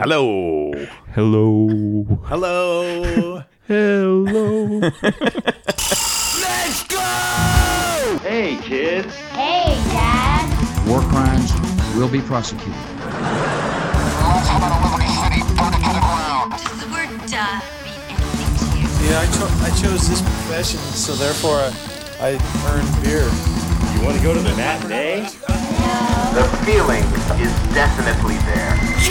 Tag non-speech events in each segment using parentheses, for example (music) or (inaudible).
Hello. Hello. Hello. (laughs) Hello. Let's go! Hey, kids. Hey, Dad. War crimes will be prosecuted. Does the word duh mean anything to you? Yeah, I, cho- I chose this profession, so therefore I, I earned beer. You want to go to the matinee? The feeling is definitely there. You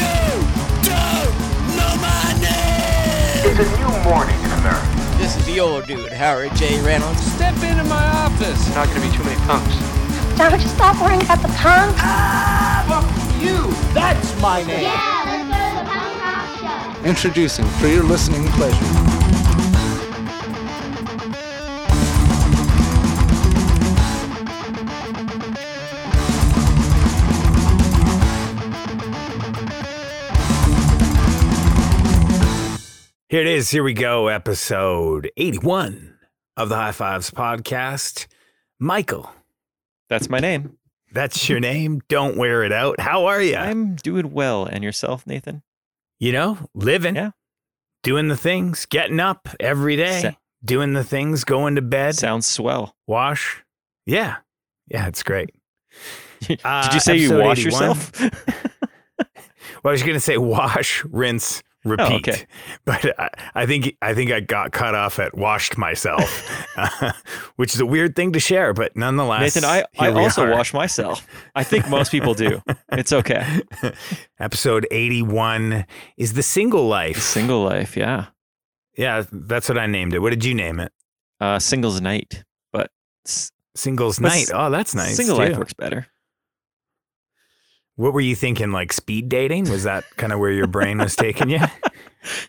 a new morning in America. This is the old dude, Howard J. Reynolds. Step into my office. Not going to be too many punks. Don't you stop worrying about the punk? Ah, you! That's my name! Yeah, let's go to the punk rock show. Introducing for your listening pleasure. Here it is. Here we go. Episode 81 of the High Fives podcast. Michael, That's my name. that's your name. Don't wear it out. How are you? I'm doing well. And yourself, Nathan? you know, living, Yeah. doing the things, getting up every day, Sa- doing the things, going to bed, Sounds swell. wash. Yeah. Yeah, it's great. (laughs) Did Uh, you say you wash 81? yourself? (laughs) Well, I was going to say wash, rinse, repeat, okay. (laughs) but I, I think I think I got cut off at washed myself, uh, (laughs) (laughs) which is a weird thing to share, but nonetheless, Nathan, I, I also are. wash myself. I think most people do. It's okay. Episode eighty-one is the single life. Single life, yeah. yeah, that's what I named it. What did you name it? Uh, singles night, but s- Singles But night. s- Oh, that's nice. single too. life works better. What were you thinking? Like speed dating? Was that kind of where your brain was taking you?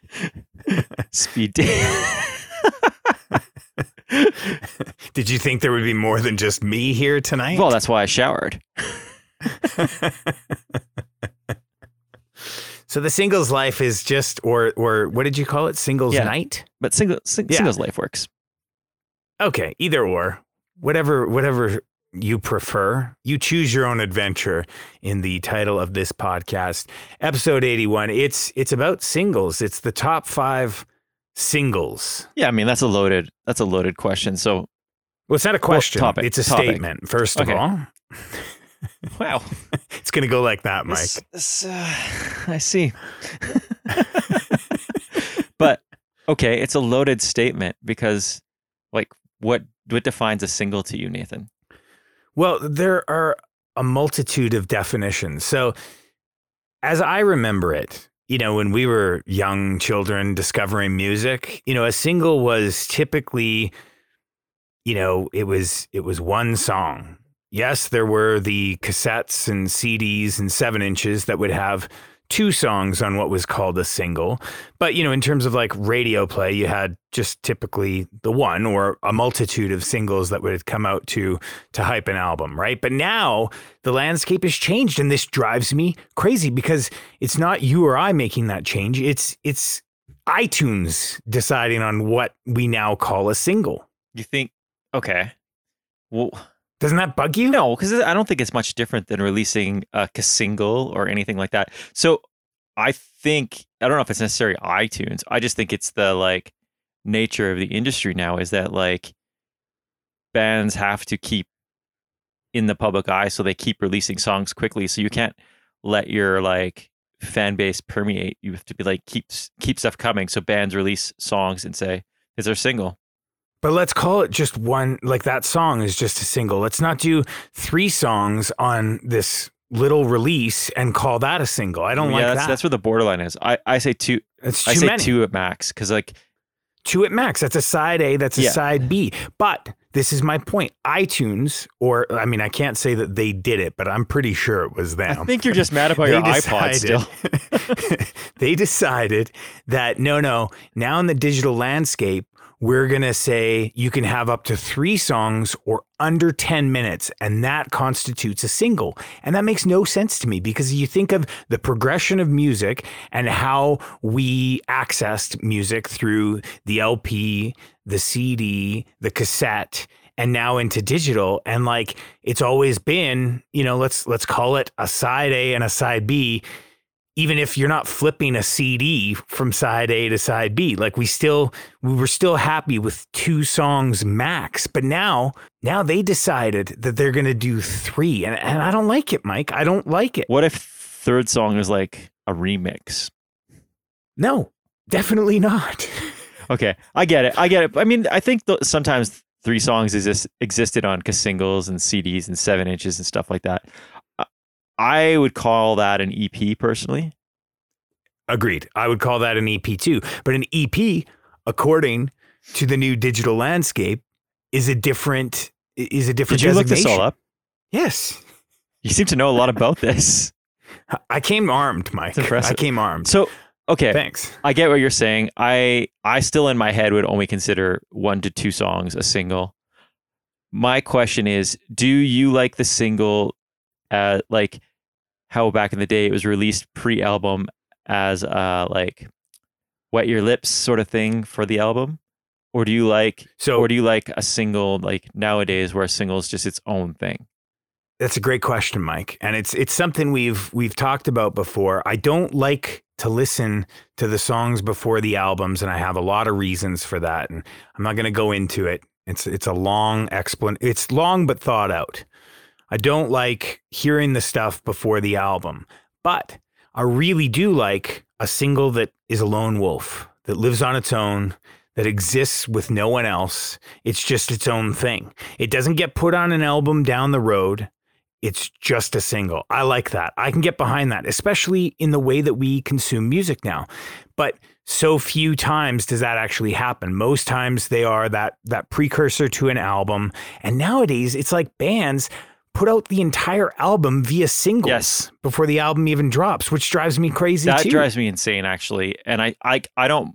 (laughs) Speed date. (laughs) Did you think there would be more than just me here tonight? well, that's why I showered. (laughs) so the singles life is just, or or what did you call it? Singles Yeah. night. But single sing, Yeah. singles life works. Okay, either or, whatever whatever you prefer. You choose your own adventure in the title of this podcast, episode eighty one. It's it's about singles. It's the top five singles. Yeah, I mean that's a loaded that's a loaded question. So Well, it's not a question. topic, it's a topic. statement. First of all, (laughs) wow. (laughs) it's going to go like that, Mike. This, this, uh, I see. but okay, it's a loaded statement because, like, what what defines a single to you, Nathan? Well, there are a multitude of definitions. So, as I remember it, you know, when we were young children discovering music, you know, a single was typically, you know, it was it was one song. Yes, there were the cassettes and CDs and seven inches that would have two songs on what was called a single. But, you know, in terms of like radio play, you had just typically the one or a multitude of singles that would come out to to hype an album, right? But now the landscape has changed and this drives me crazy because it's not you or I making that change. It's it's iTunes deciding on what we now call a single. You think? Okay. Well, Doesn't that bug you? no, because I don't think it's much different than releasing uh, a single or anything like that. So I think I don't know if it's necessarily iTunes. I just think it's the like nature of the industry now is that like bands have to keep in the public eye, so they keep releasing songs quickly. So you can't let your like fan base permeate. You have to be like keep keep stuff coming. So bands release songs and say, "Is there single?" But let's call it just one, like that song is just a single. Let's not do three songs on this little release and call that a single. I don't yeah, like that's, that. that's where the borderline is. I, I say two. it's I say many. two at max because like two at max. That's a side A, that's a Yeah. side B. But this is my point. iTunes, or I mean, I can't say that they did it, but I'm pretty sure it was them. I think you're just mad about (laughs) your iPod still. (laughs) they decided that no, no, now in the digital landscape, we're going to say you can have up to three songs or under 10 minutes, and that constitutes a single. And that makes no sense to me because you think of the progression of music and how we accessed music through the LP, the CD, the cassette, and now into digital and like it's always been you know let's let's call it a side a and a side b even if you're not flipping a CD from side A to side B. Like we still we were still happy with two songs max. But now now they decided that they're gonna do three. And, and I don't like it, Mike. I don't like it. What if third song is like a remix? No, definitely not. (laughs) Okay, I get it. I get it. I mean, I think th- sometimes three songs exist existed on singles and CDs and seven inches and stuff like that. I- would call that an EP personally. Agreed. I would call that an EP too. But an EP, according to the new digital landscape, is a different is a different Did you look this all up? Yes. You seem to know a lot about this. (laughs) I came armed, Mike. I came armed. So, okay, Thanks. I get what you're saying. I I still in my head would only consider one to two songs a single. My question is, do you like the single uh like how back in the day it was released pre-album as uh like wet your lips sort of thing for the album? Or do you like So or do you like a single like nowadays where a single is just its own thing? That's a great question, Mike, and it's it's something we've we've talked about before. I don't like to listen to the songs before the albums, and I have a lot of reasons for that, and I'm not going to go into it. It's it's a long explan. It's long but thought out. I don't like hearing the stuff before the album, but I really do like a single that is a lone wolf that lives on its own. That exists with no one else. It's just its own thing. It doesn't get put on an album down the road it's just a single. I like that. I can get behind that, especially in the way that we consume music now. But so few times does that actually happen. Most times they are that that precursor to an album. And nowadays it's like bands put out the entire album via singles Yes. before the album even drops, which drives me crazy that too. drives me insane actually and I, I i don't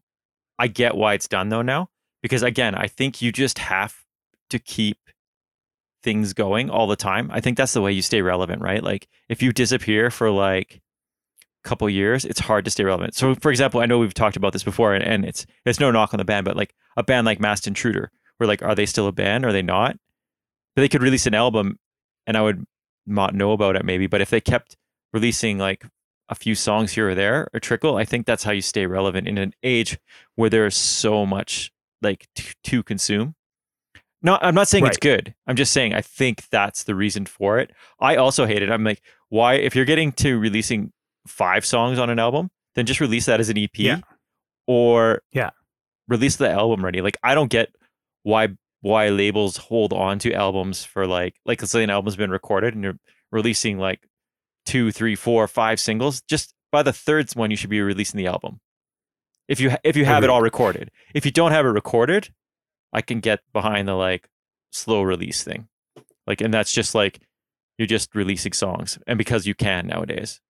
i get why it's done though now because again i think you just have to keep things going all the time. I think that's the way you stay relevant right? Like if you disappear for like a couple years it's hard to stay relevant. So for example i know we've talked about this before and, and it's it's no knock on the band but like a band like masked intruder we're like are they still a band? Are they not? But they could release an album and i would not know about it maybe but if they kept releasing like a few songs here or there, a trickle. I think that's how you stay relevant in an age where there's so much like t- to consume. No, I'm not saying it's good. I'm just saying I think that's the reason for it. I also hate it. I'm like, why? If you're getting to releasing five songs on an album, then just release that as an EP, Yeah. or Yeah. release the album ready. Like I don't get why why labels hold on to albums for like like let's say an album's been recorded and you're releasing like two, three, four, five singles. Just by the third one, you should be releasing the album. If you if you have it all recorded. If you don't have it recorded, I can get behind the like slow release thing. Like, and that's just like you're just releasing songs, and because you can nowadays.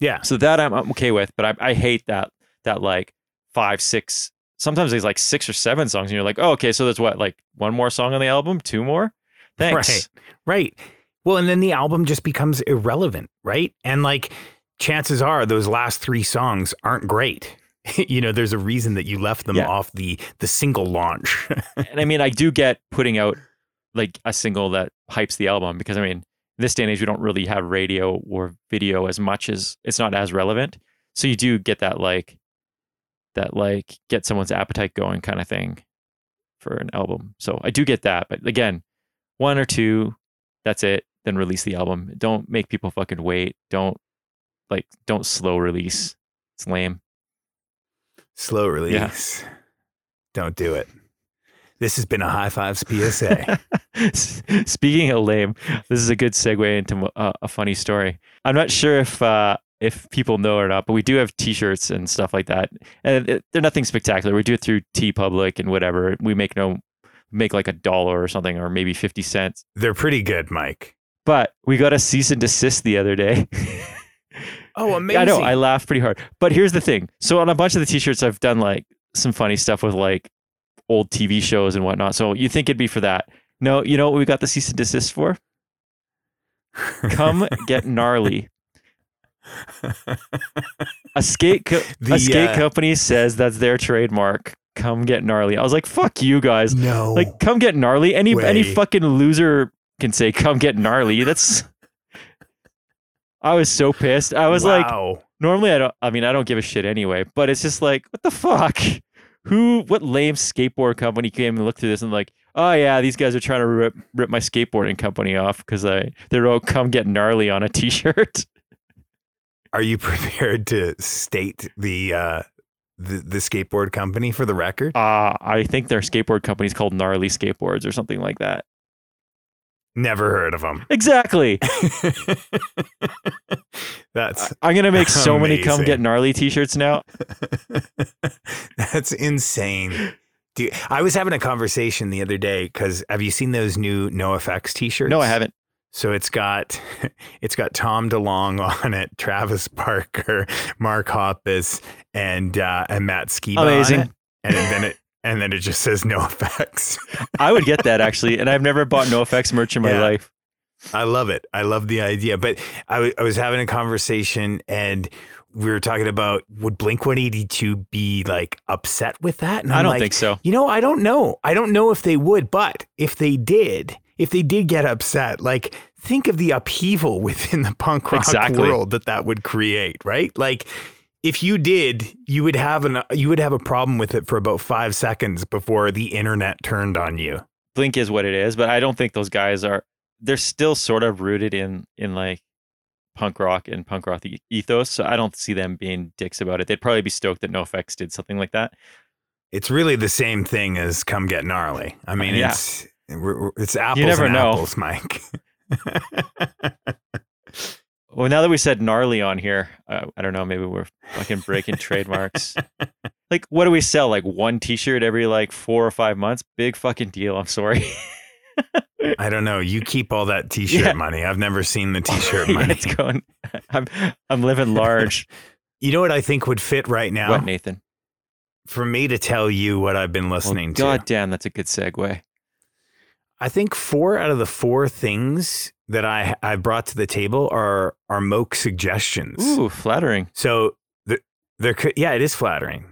Yeah. So that I'm, I'm okay with, but I I hate that that like five, six. Sometimes there's like six or seven songs, and you're like, oh, okay, so there's what like one more song on the album, two more. Thanks. Right. Right. Well, and then the album just becomes irrelevant, right? And like chances are those last three songs aren't great. (laughs) you know, there's a reason that you left them Yeah. off the the single launch. (laughs) and I mean, I do get putting out like a single that hypes the album because I mean, this day and age, we don't really have radio or video as much as it's not as relevant. So you do get that like that like get someone's appetite going kind of thing for an album. So I do get that, but again, one or two, that's it. Then release the album. Don't make people fucking wait. Don't like don't slow release. It's lame. Slow release. Don't do it. This has been a high fives PSA. (laughs) Speaking of lame, this is a good segue into uh, a funny story. I'm not sure if uh, if people know or not, but we do have T-shirts and stuff like that, and it, they're nothing spectacular. We do it through TeePublic and whatever. We make no make like a dollar or something, or maybe fifty cents. They're pretty good, Mike. But we got a cease and desist the other day. Oh, (laughs) amazing. I know. I laughed pretty hard. But here's the thing. So on a bunch of the t-shirts, I've done like some funny stuff with like old TV shows and whatnot. So you think it'd be for that? No. You know what we got the cease and desist for? (laughs) Come get gnarly. A skate co- (laughs) The, a skate uh, company says that's their trademark. Come get gnarly. I was like, fuck you guys. no. Like, come get gnarly. Any any fucking loser can say, come get gnarly. That's. I was so pissed. I was like, normally I don't. I mean, I don't give a shit anyway. But it's just like, what the fuck? Who? What lame skateboard company came and looked through this and like, oh yeah, these guys are trying to rip rip my skateboarding company off because I they wrote "come get gnarly" on a T-shirt. (laughs) Are you (laughs) prepared to state the uh, the, the skateboard company for the record? Uh, I think their skateboard company's called Gnarly Skateboards or something like that. Never heard of them. Exactly. (laughs) That's I'm gonna make so many "come get gnarly" T-shirts now. (laughs) That's insane. Dude, I was having a conversation the other day because have you seen those new NoFX t-shirts? No, I haven't. So it's got (laughs) it's got Tom DeLonge on it, (laughs) Travis Barker, Mark Hoppus, and uh, and Matt Skiba. Amazing. And then it (laughs) and then it just says no effects. I would get that actually, and I've never bought NoFX merch in my Yeah. life. I love it. I love the idea. But I w- I was having a conversation and we were talking about would Blink 182 be like upset with that? And I I'm don't like, think so. You know, I don't know. I don't know if they would, but if they did, if they did get upset, like think of the upheaval (laughs) within the punk rock Exactly. world that that would create, right? Like if you did, you would have an you would have a problem with it for about 5 seconds before the internet turned on you. Blink is what it is, but I don't think those guys are. They're still sort of rooted in in like punk rock and punk rock ethos, so I don't see them being dicks about it. They'd probably be stoked that NoFX did something like that. It's really the same thing as come get gnarly. I mean, Yeah. it's we're- we're- it's apples you never and know. apples, Mike. (laughs) Well, now that we said gnarly on here, uh, I don't know. Maybe we're fucking breaking trademarks. (laughs) Like, what do we sell? Like one T-shirt every like four or five months? Big fucking deal. I'm sorry. (laughs) I don't know. You keep all that t-shirt Yeah. money. I've never seen the t-shirt Yeah, money. it's going. I'm I'm living large. You know what I think would fit right now? What, Nathan? For me to tell you what I've been Well, listening God to. God damn, that's a good segue. I think four out of the four things that I I brought to the table are are Moke suggestions. Ooh, flattering. So the, there could, yeah, it is flattering.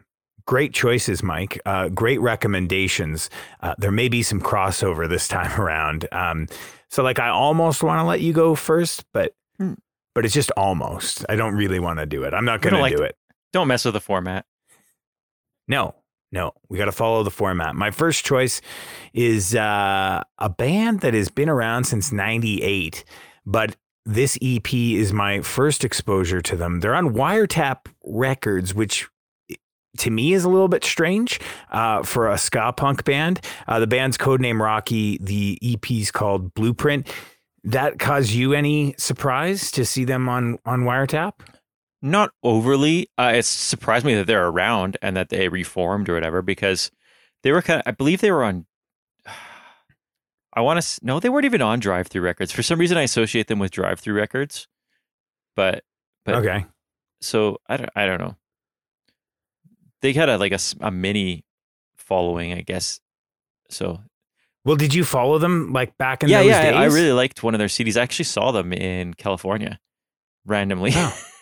Great choices, Mike. Uh, great recommendations. Uh, there may be some crossover this time (laughs) around. Um, so, like, I almost want to let you go first, but Hmm. but it's just almost. I don't really want to do it. I'm not going don't to like do it. Don't mess with the format. No, no, we got to follow the format. My first choice is uh, a band that has been around since '98, but this EP is my first exposure to them. They're on Wiretap Records, which to me is a little bit strange uh, for a ska punk band. Uh, the band's codename Rocky. The EP is called Blueprint. That caused you any surprise to see them on on Wiretap? Not overly. Uh, it surprised me that they're around and that they reformed or whatever because they were kind of. I believe they were on. (sighs) I want to. No, they weren't even on Drive-Thru Records. For some reason, I associate them with Drive-Thru Records. But but okay. so I don't. I don't know. They had a like a mini following, I guess. So Well, did you follow them like back in yeah, those yeah. days? I really liked one of their CDs. I actually saw them in California randomly. Oh. (laughs)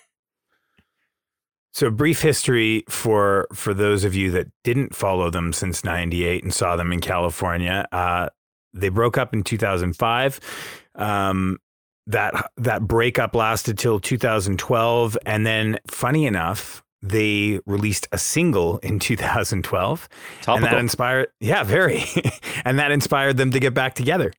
So brief history for for those of you that didn't follow them since 98 and saw them in California. Uh, they broke up in 2005. Um, that that breakup lasted till 2012 and then funny enough they released a single in 2012 and that inspired yeah very. (laughs) And that inspired them to get back together.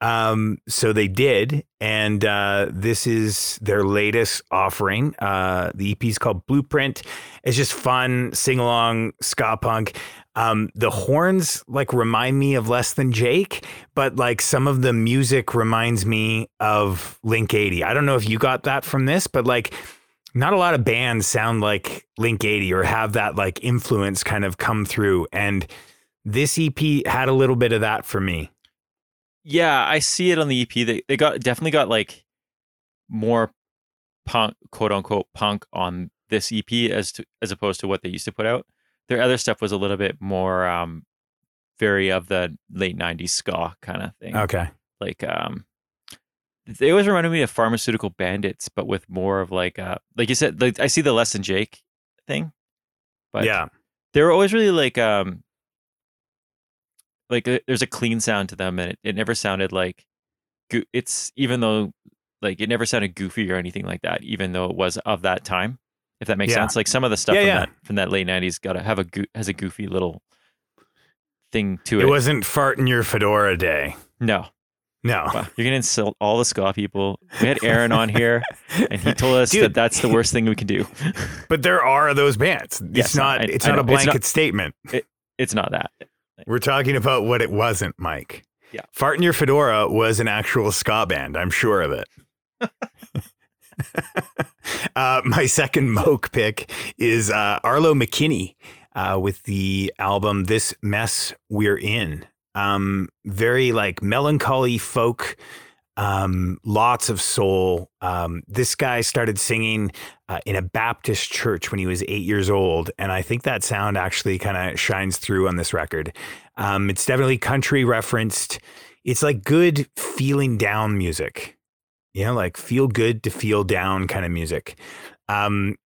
Um so they did. And uh this is their latest offering. Uh the ep is called blueprint. It's just fun sing along ska punk. Um the horns like remind me of less than jake but like some of the music reminds me of link 80 i don't know if you got that from this but like not a lot of bands sound like Link 80 or have that like influence kind of come through. And this EP had a little bit of that for me. Yeah, I see it on the EP. They they got definitely got like more punk, quote unquote punk on this EP as to as opposed to what they used to put out. Their other stuff was a little bit more um very of the late '90s ska kind of thing. Okay. Like um, they always reminded me of Pharmaceutical Bandits, but with more of like uh, like you said, like I see the Less Than Jake thing, but yeah. they were always really like um like uh, there's a clean sound to them and it, it never sounded like it's even though like it never sounded goofy or anything like that, even though it was of that time. If that makes Yeah. sense, like some of the stuff Yeah, from yeah. that from that late '90s got to have a goo has a goofy little thing to It it. wasn't fart in your fedora day. no, No. Wow, you're gonna insult all the ska people. We had Aaron on here, and he told us Dude. that that's the worst thing we can do. (laughs) But there are those bands. It's Yes, not I- it's I not know. a It's not- blanket statement. It's not that. We're talking about what it wasn't, Mike. Yeah. Fart in Your Fedora was an actual ska band. I'm sure of it. (laughs) uh, my second Moke pick is uh, Arlo McKinley uh, with the album This Mess We're In. Um, very like melancholy folk, um, lots of soul. Um, this guy started singing uh, in a Baptist church when he was eight years old. And I think that sound actually kind of shines through on this record. Um, it's definitely country referenced. It's like good feeling down music, you know, like feel good to feel down kind of music. Um,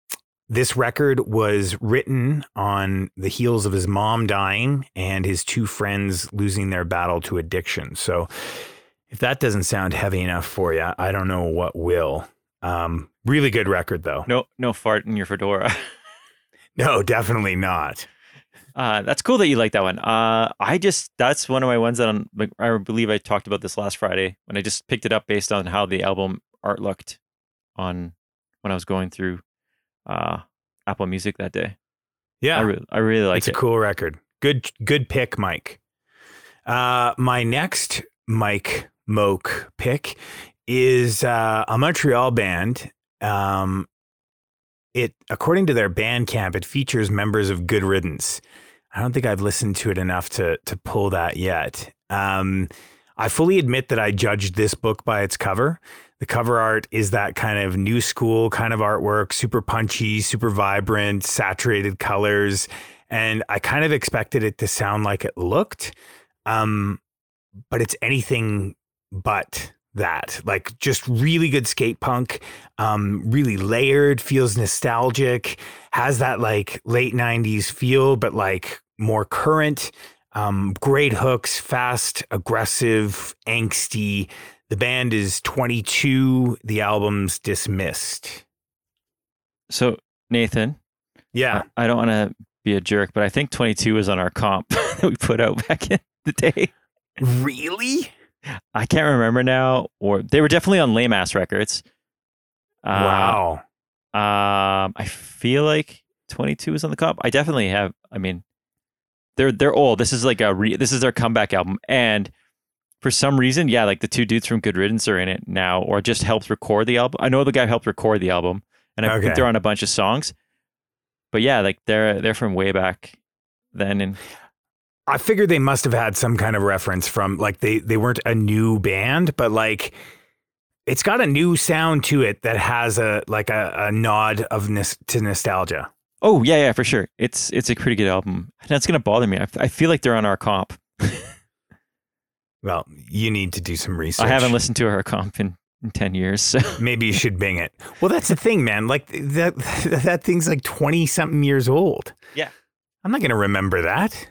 this record was written on the heels of his mom dying and his two friends losing their battle to addiction. So, if that doesn't sound heavy enough for you, I don't know what will. Um, really good record, though. No, no fart in your fedora. (laughs) No, definitely not. Uh, that's cool that you like that one. Uh, I just that's one of my ones that I'm, like, I believe I talked about this last Friday when I just picked it up based on how the album art looked on when I was going through uh, Apple Music that day. Yeah, I really, I really like it. it's a cool record. Good, good pick, Mike. Uh, my next Mike Moke pick is uh, a Montreal band. Um, it, according to their Bandcamp, it features members of Good Riddance. I don't think I've listened to it enough to to pull that yet. Um, I fully admit that I judged this book by its cover. The cover art is that kind of new school kind of artwork, super punchy, super vibrant, saturated colors, and I kind of expected it to sound like it looked, um, but it's anything but that. Like just really good skate punk, um, really layered, feels nostalgic, has that like late '90s feel, but like more current. Um, great hooks, fast, aggressive, angsty. The band is 22. The album's dismissed. So Nathan, Yeah. I, I don't want to be a jerk, but I think 22 was on our comp (laughs) that we put out back in the day. Really? I can't remember now, or they were definitely on Lame Ass Records. Wow. Um, I feel like 22 is on the comp. I definitely have. I mean, they're they're old. This is like a re, this is their comeback album, and for some reason, yeah, like the two dudes from Good Riddance are in it now, or just helped record the album. I know the guy helped record the album, and I Okay. think they're on a bunch of songs. But yeah, like they're they're from way back then, and I figured they must have had some kind of reference from like they they weren't a new band, but like it's got a new sound to it that has a like a, a nod of nos- to nostalgia. oh yeah, yeah, for sure, it's it's a pretty good album. That's gonna bother me. I, I feel like they're on our comp. (laughs) Well, you need to do some research. I haven't listened to her comp in, in ten years. So. (laughs) Maybe you should bing it. Well, that's the thing, man. Like that (laughs) that thing's like 20 something years old. Yeah. I'm not going to remember that.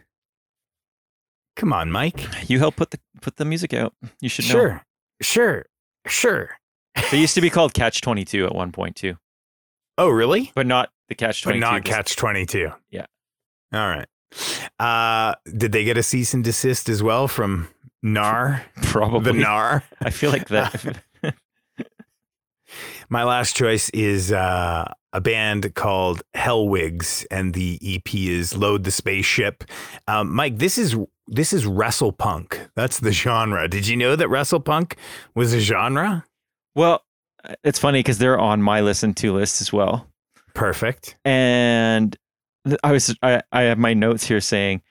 Come on, Mike. You help put the put the music out. You should know. Sure. Sure. Sure. They used to be called Catch Twenty Two at one point too, Oh, really? but not the Catch But Twenty Two. not catch 22. Yeah. All right. Uh, did they get a cease and desist as well from NAR? (laughs) Probably. The NAR? I feel like that. (laughs) My last choice is uh, a band called Hellwigs, and the EP is "Load the Spaceship." Um, Mike, this is this is wrestle punk. That's the genre. Did you know that wrestle punk was a genre? well, it's funny because they're on my listen to list as well, Perfect. and I was I, I have my notes here saying,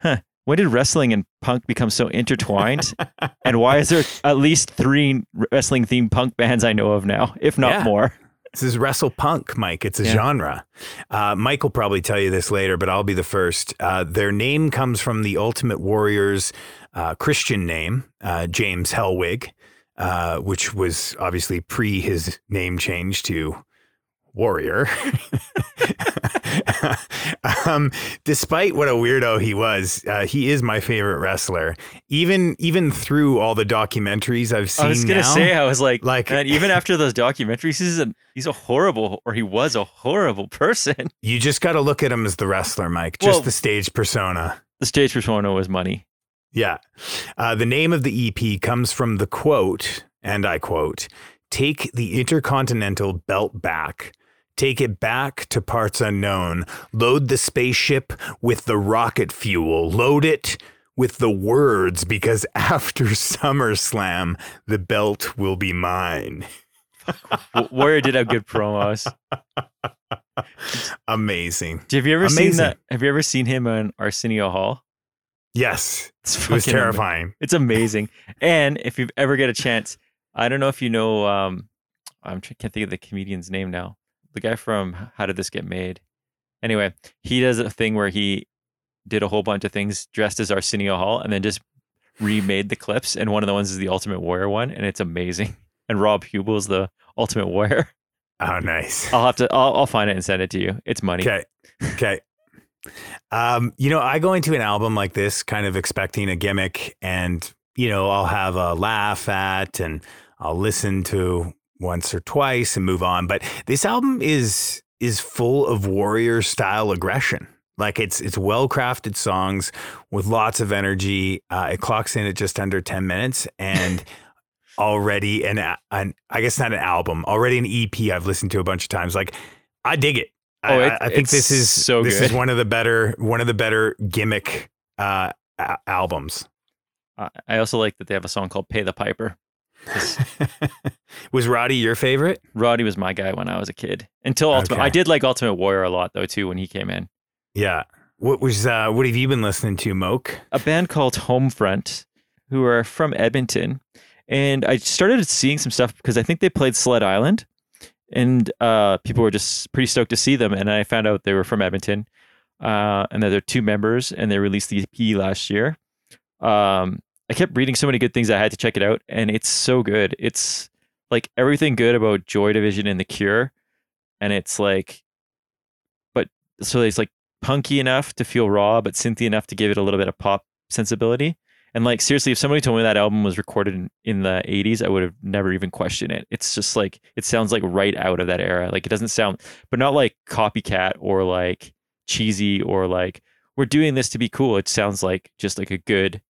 "Huh." When did wrestling and punk become so intertwined? and why is there at least three wrestling themed punk bands I know of now, if not Yeah. more? This is wrestle punk, Mike. It's a Yeah. genre. Uh, Mike will probably tell you this later, but I'll be the first. Uh, their name comes from the Ultimate Warrior's uh, Christian name, uh, James Hellwig, uh, which was obviously pre his name change to Warrior. (laughs) (laughs) um, despite what a weirdo he was, uh, he is my favorite wrestler. Even even through all the documentaries I've seen. I was gonna now, say, I was like, like- man, even after those documentaries, he's a he's a horrible, or he was a horrible (laughs) person. you just got to look at him as the wrestler, Mike. Just Well- the stage persona. The stage persona was money. Yeah. Uh, the name of the EP comes from the quote, and I quote, Take the intercontinental belt back. Take it back to parts unknown. Load the spaceship with the rocket fuel. Load it with the words because (laughs) after SummerSlam, the belt will be mine. Warrior did have good promos. Amazing. Have you ever seen that? Have you ever seen him on Arsenio Hall? Yes. It's It was terrifying. It's amazing. and if you ever get a chance, I don't know if you know. Um, I'm can't think of the comedian's name now. The guy from How Did This Get Made? Anyway, he does a thing where he did a whole bunch of things dressed as Arsenio Hall, and then just remade the clips. And one of the ones is the Ultimate Warrior one, and it's amazing. (laughs) And Rob Huebel is the Ultimate Warrior. Oh, nice. I'll have to. I'll, I'll find it and send it to you. It's money. Okay. Okay. Um, you know, I go into an album like this kind of expecting a gimmick and, you know, I'll have a laugh at and I'll listen to once or twice and move on. But this album is is full of warrior style aggression. Like it's it's well crafted songs with lots of energy. Uh, it clocks in at just under ten minutes, and (laughs) already an, an I guess not an album, already an EP. I've listened to a bunch of times. Like I dig it. I, Oh, it- I- I think this is so good. this good. is one of the better one of the better gimmick uh, a- albums. I I also like that they have a song called "Pay the Piper." (laughs) was Roddy your favorite? Roddy was my guy when I was a kid. Until Ultimate, Okay. I did like Ultimate Warrior a lot though too when he came in. Yeah. What was uh, what have you been listening to, Moke? A band called Homefront, who are from Edmonton, and I started seeing some stuff because I think they played Sled Island, and uh, people were just pretty stoked to see them. And I found out they were from Edmonton, uh, and that they're two members, and they released the EP last year. Um, I kept reading so many good things I had to check it out, and it's so good. It's like everything good about Joy Division and The Cure, and it's like, but so it's like punky enough to feel raw, but synthy enough to give it a little bit of pop sensibility. And like seriously, if somebody told me that album was recorded in, in the '80s, I would have never even questioned it. It's just like it sounds like right out of that era. Like it doesn't sound, but not like copycat or like cheesy or like we're doing this to be cool. It sounds like just like a good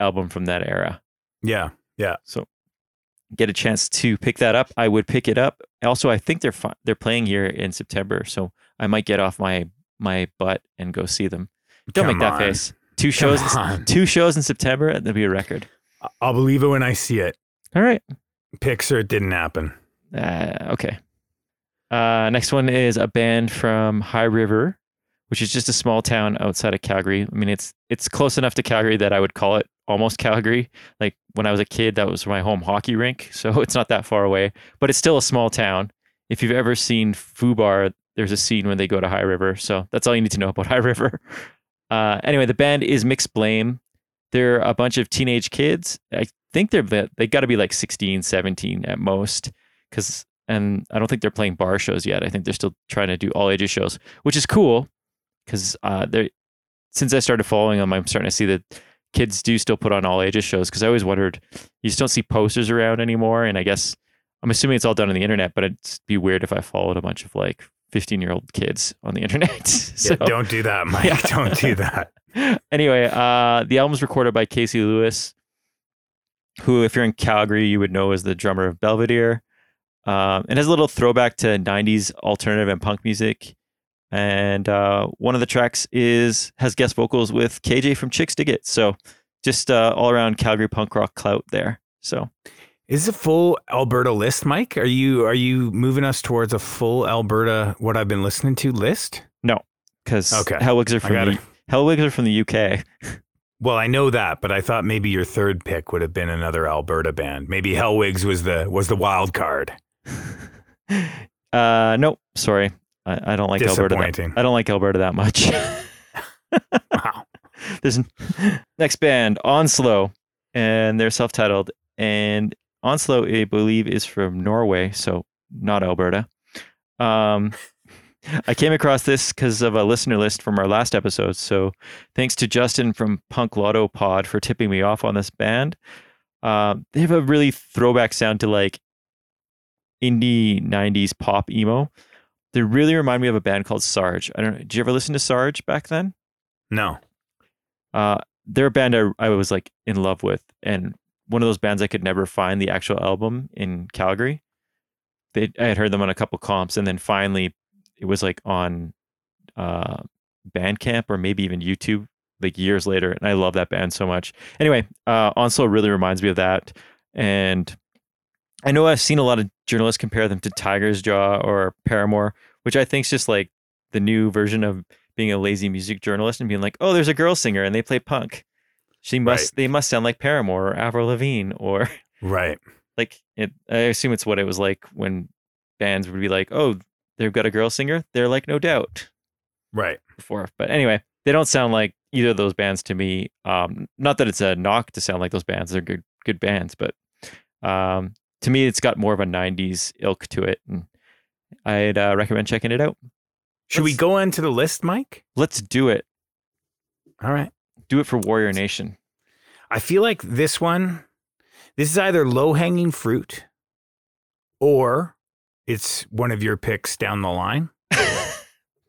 album from that era. Yeah. Yeah. So get a chance to pick that up, I would pick it up. Also, I think they're fi- they're playing here in September, so I might get off my my butt and go see them. Don't Come make that on. face. Two shows, in- two shows in September, and that'll be a record. I'll believe it when I see it. All right. Pixar it didn't happen. Uh, okay. Uh, next one is a band from High River, which is just a small town outside of Calgary. I mean, it's it's close enough to Calgary that I would call it almost Calgary. Like when I was a kid, that was my home hockey rink, (laughs) so it's not that far away. But it's still a small town. If you've ever seen Fubar, there's a scene when they go to High River. So that's all you need to know about (laughs) High River. Uh, anyway, the band is Mixed Blame. They're a bunch of teenage kids. I think they're they got to be like 16, 17 at most because and I don't think they're playing bar shows yet. I think they're still trying to do all ages shows, which is cool because uh, they since I started following them, I'm starting to see that kids do still put on all ages shows because I always wondered you just don't see posters around anymore, and I guess I'm assuming it's all done on the internet, but it'd be weird if I followed a bunch of like 15 year old kids on the (laughs) internet. (laughs) so Yeah, don't do that, Mike. Yeah. Don't do (laughs) that. anyway, uh, the album was recorded by Casey Lewis, who, if you're in Calgary, you would know as the drummer of Belvedere. Um, and has a little throwback to 90s alternative and punk music. And uh, one of the tracks is has guest vocals with KJ from Chicks Dig It. So just uh, all around Calgary punk rock clout there. So Is it a full Alberta list, Mike? Are you are you moving us towards a full Alberta what I've been listening to list? No, because Okay. Hellwigs are from the. Hellwigs are from the UK. Well, I know that, but I thought maybe your third pick would have been another Alberta band. Maybe Hellwigs was the was the wild card. (laughs) Uh, nope, sorry, I, I don't like Alberta. That, I don't like Alberta that much. (laughs) Wow. There's next band Onslow, and they're self-titled. And Onslow, I believe, is from Norway, so not Alberta. Um, (laughs) I came across this because of a listener list from our last episode. So thanks to Justin from Punk Lotto Pod for tipping me off on this band. Uh, they have a really throwback sound to like indie 90s pop emo. They really remind me of a band called Sarge. I don't know. Did you ever listen to Sarge back then? No. Uh, they're a band I, I was like in love with, and one of those bands I could never find the actual album in Calgary. They, I had heard them on a couple comps, and then finally, it was like on uh, Bandcamp or maybe even YouTube, like years later. And I love that band so much. Anyway, uh, Onslow really reminds me of that, and I know I've seen a lot of journalists compare them to Tigers Jaw or Paramore, which I think is just like the new version of being a lazy music journalist and being like, oh, there's a girl singer and they play punk. She must, Right. they must sound like Paramore or Avril Lavigne or Right. (laughs) like it. I assume it's what it was like when bands would be like, oh, they've got a girl singer. They're like, no doubt Right. before. But anyway, they don't sound like either of those bands to me. Um, not that it's a knock to sound like those bands; they're good, good bands. But um, to me, it's got more of a '90s ilk to it, and I'd uh, recommend checking it out. Should we Let's- go into the list, Mike? Let's do it. All right. Do it for Warrior Nation. I feel like this one, this is either low hanging fruit or it's one of your picks down the line. (laughs)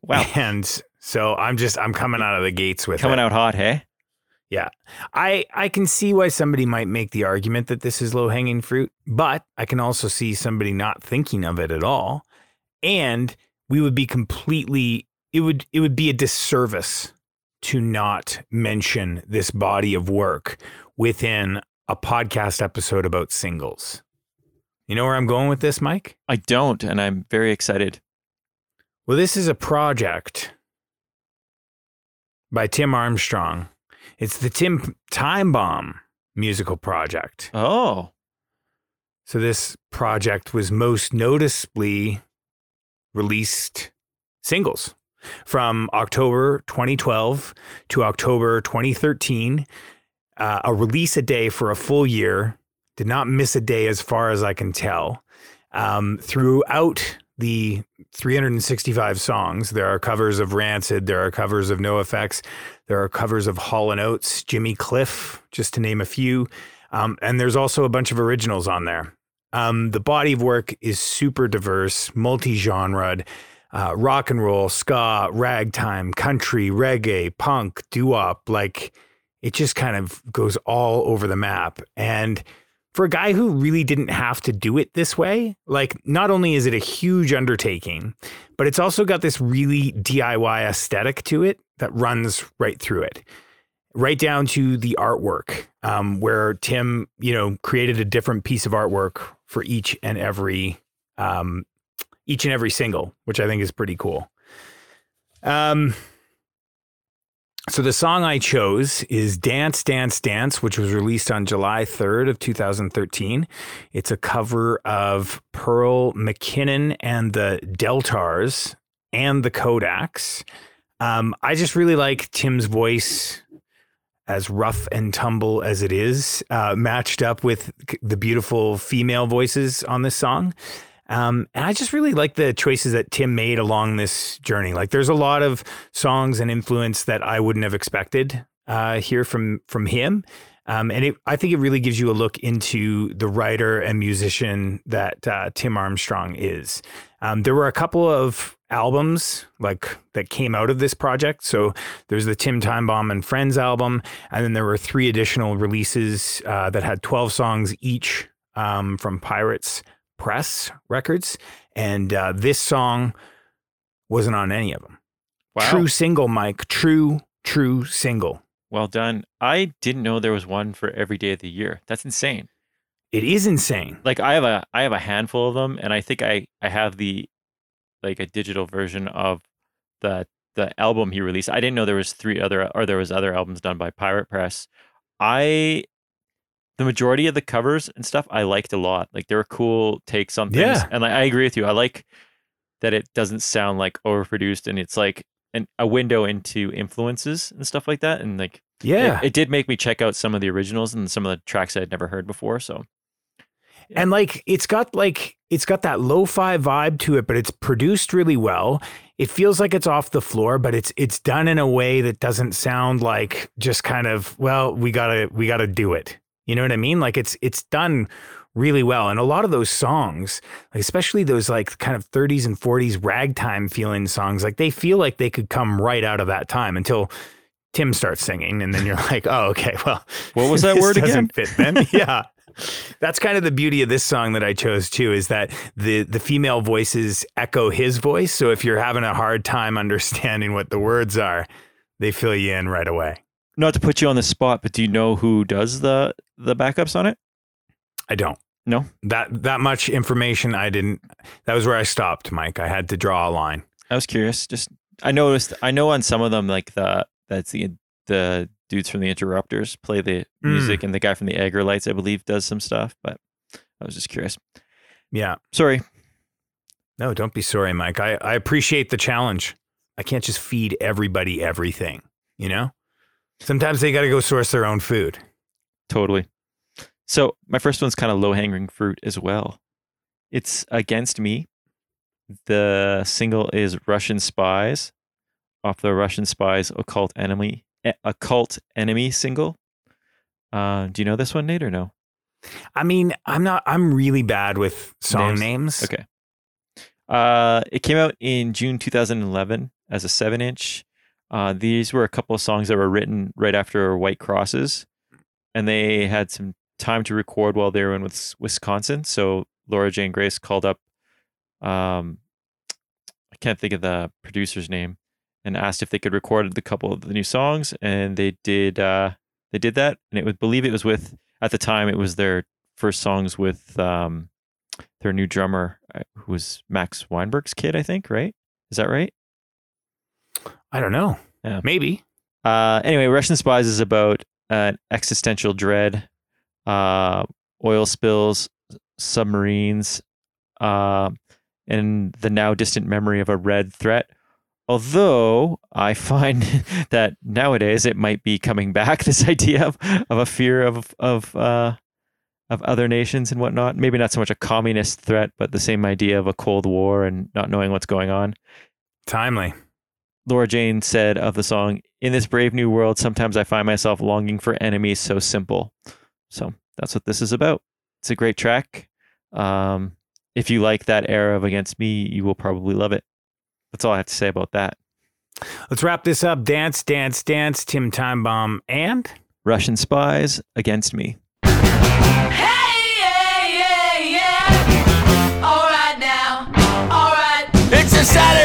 Wow, And so I'm just, I'm coming out of the gates with coming it. out hot, hey? I, I can see why somebody might make the argument that this is low hanging fruit, but I can also see somebody not thinking of it at all. And we would be completely, it would, it would be a disservice to not mention this body of work within a podcast episode about singles. You know where I'm going with this, Mike? I don't, and I'm very excited. Well, this is a project by Tim Armstrong. It's the Tim Timebomb musical project. Oh, So this project was most noticeably released singles from October 2012 to October 2013. Uh, a release a day for a full year. Did not miss a day as far as I can tell. Um, throughout the 365 songs, there are covers of Rancid, there are covers of NoFX, there are covers of Hall and Oates, Jimmy Cliff, just to name a few. Um, and there's also a bunch of originals on there. Um, the body of work is super diverse, multi-genred, uh, rock and roll, ska, ragtime, country, reggae, punk, doo-wop. Like it just kind of goes all over the map. And for a guy who really didn't have to do it this way, like not only is it a huge undertaking, but it's also got this really DIY aesthetic to it that runs right through it right down to the artwork, um, where Tim, you know, created a different piece of artwork for each and every, um, each and every single, which I think is pretty cool. Um, so the song I chose is "Dance, Dance, Dance," which was released on July 3rd of 2013. It's a cover of Pearl McKinnon and the Deltars and the Kodaks. Um, I just really like Tim's voice as rough and tumble as it is, uh, matched up with the beautiful female voices on this song. Um, and I just really like the choices that Tim made along this journey. Like, there's a lot of songs and influence that I wouldn't have expected uh, here from from him. Um, and it, I think it really gives you a look into the writer and musician that uh, Tim Armstrong is. Um, there were a couple of albums like that came out of this project. So there's the Tim Timebomb and Friends album, and then there were three additional releases uh, that had 12 songs each um, from Pirates Press Records, and uh, this song wasn't on any of them. wow. True single, Mike. True, true single. Well done. I didn't know there was one for every day of the year. That's insane. It is insane. Like I have a I have a handful of them and I think I I have the like a digital version of the the album he released. I didn't know there was three other or there was other albums done by Pirate Press. I the majority of the covers and stuff I liked a lot. Like they were cool takes on things. Yeah. And like I agree with you. I like that it doesn't sound like overproduced and it's like an, a window into influences and stuff like that. And like Yeah. it, did make me check out some of the originals and some of the tracks I had never heard before. So and like it's got like it's got that lo-fi vibe to it but it's produced really well it feels like it's off the floor, but it's it's done in a way that doesn't sound like just kind of well, we gotta we gotta do it. You know what I mean? Like it's it's done really well. And a lot of those songs, especially those like kind of 30s and 40s ragtime feeling songs, like they feel like they could come right out of that time until Tim starts singing, and then you're (laughs) like, oh, okay, well, What was that (laughs) word again? doesn't Fit then, (laughs) yeah. That's kind of the beauty of this song that I chose too, is that the the female voices echo his voice. So if you're having a hard time understanding what the words are, they fill you in right away. Not to put you on the spot, but do you know who does the the backups on it? I don't. No. That that much information I didn't that was where I stopped, Mike. I had to draw a line. I was curious. Just I noticed. I know on some of them, like the that's the the dudes from the Interrupters play the Mm. music, and the guy from the Aggrolites, I believe, does some stuff. But I was just curious. Yeah. Sorry. No, don't be sorry, Mike. I, I appreciate the challenge. I can't just feed everybody everything, you know? Sometimes they got to go source their own food. Totally. So my first one's kind of low hanging fruit as well. It's Against Me. The single is Russian Spies off the Russian Spies Occult Enemy Occult Enemy single. Uh, do you know this one, Nate, or no? I mean, I'm not, I'm really bad with song Names? names. Okay. Uh, it came out in June 2011 as a seven inch. Uh, these were a couple of songs that were written right after White Crosses, and they had some time to record while they were in Wis- Wisconsin. So Laura Jane Grace called up, um, I can't think of the producer's name, and asked if they could record the couple of the new songs, and they did. Uh, they did that, and it would believe it was with at the time it was their first songs with um, their new drummer, uh, who was Max Weinberg's kid, I think. Right? Is that right? I don't know. Yeah. Maybe. Uh, anyway, Russian Spies is about an existential dread, uh, oil spills, submarines, uh, and the now distant memory of a red threat. Although I find (laughs) that nowadays it might be coming back. (laughs) This idea of, of a fear of of uh, of other nations and whatnot. Maybe not so much a communist threat, but the same idea of a cold war and not knowing what's going on. Timely. Laura Jane said of the song, In this brave new world, sometimes I find myself longing for enemies so simple. So that's what this is about. It's a great track. Um, if you like that era of Against Me, you will probably love it. That's all I have to say about that. Let's wrap this up. Dance, dance, dance. Tim Timebomb and Russian Spies Against Me. Hey, yeah, yeah, yeah. All right now. All right. It's a Saturday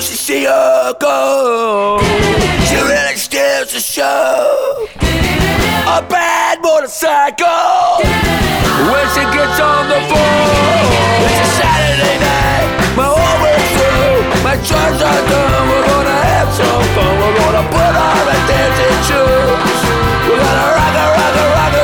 You should see her go. She really steals the show. A bad motorcycle. When she gets on the floor, it's a Saturday night. My whole homework's through, my chores are done. We're gonna have some fun. We're gonna put on our dancing shoes. We're gonna rock a rock a rock a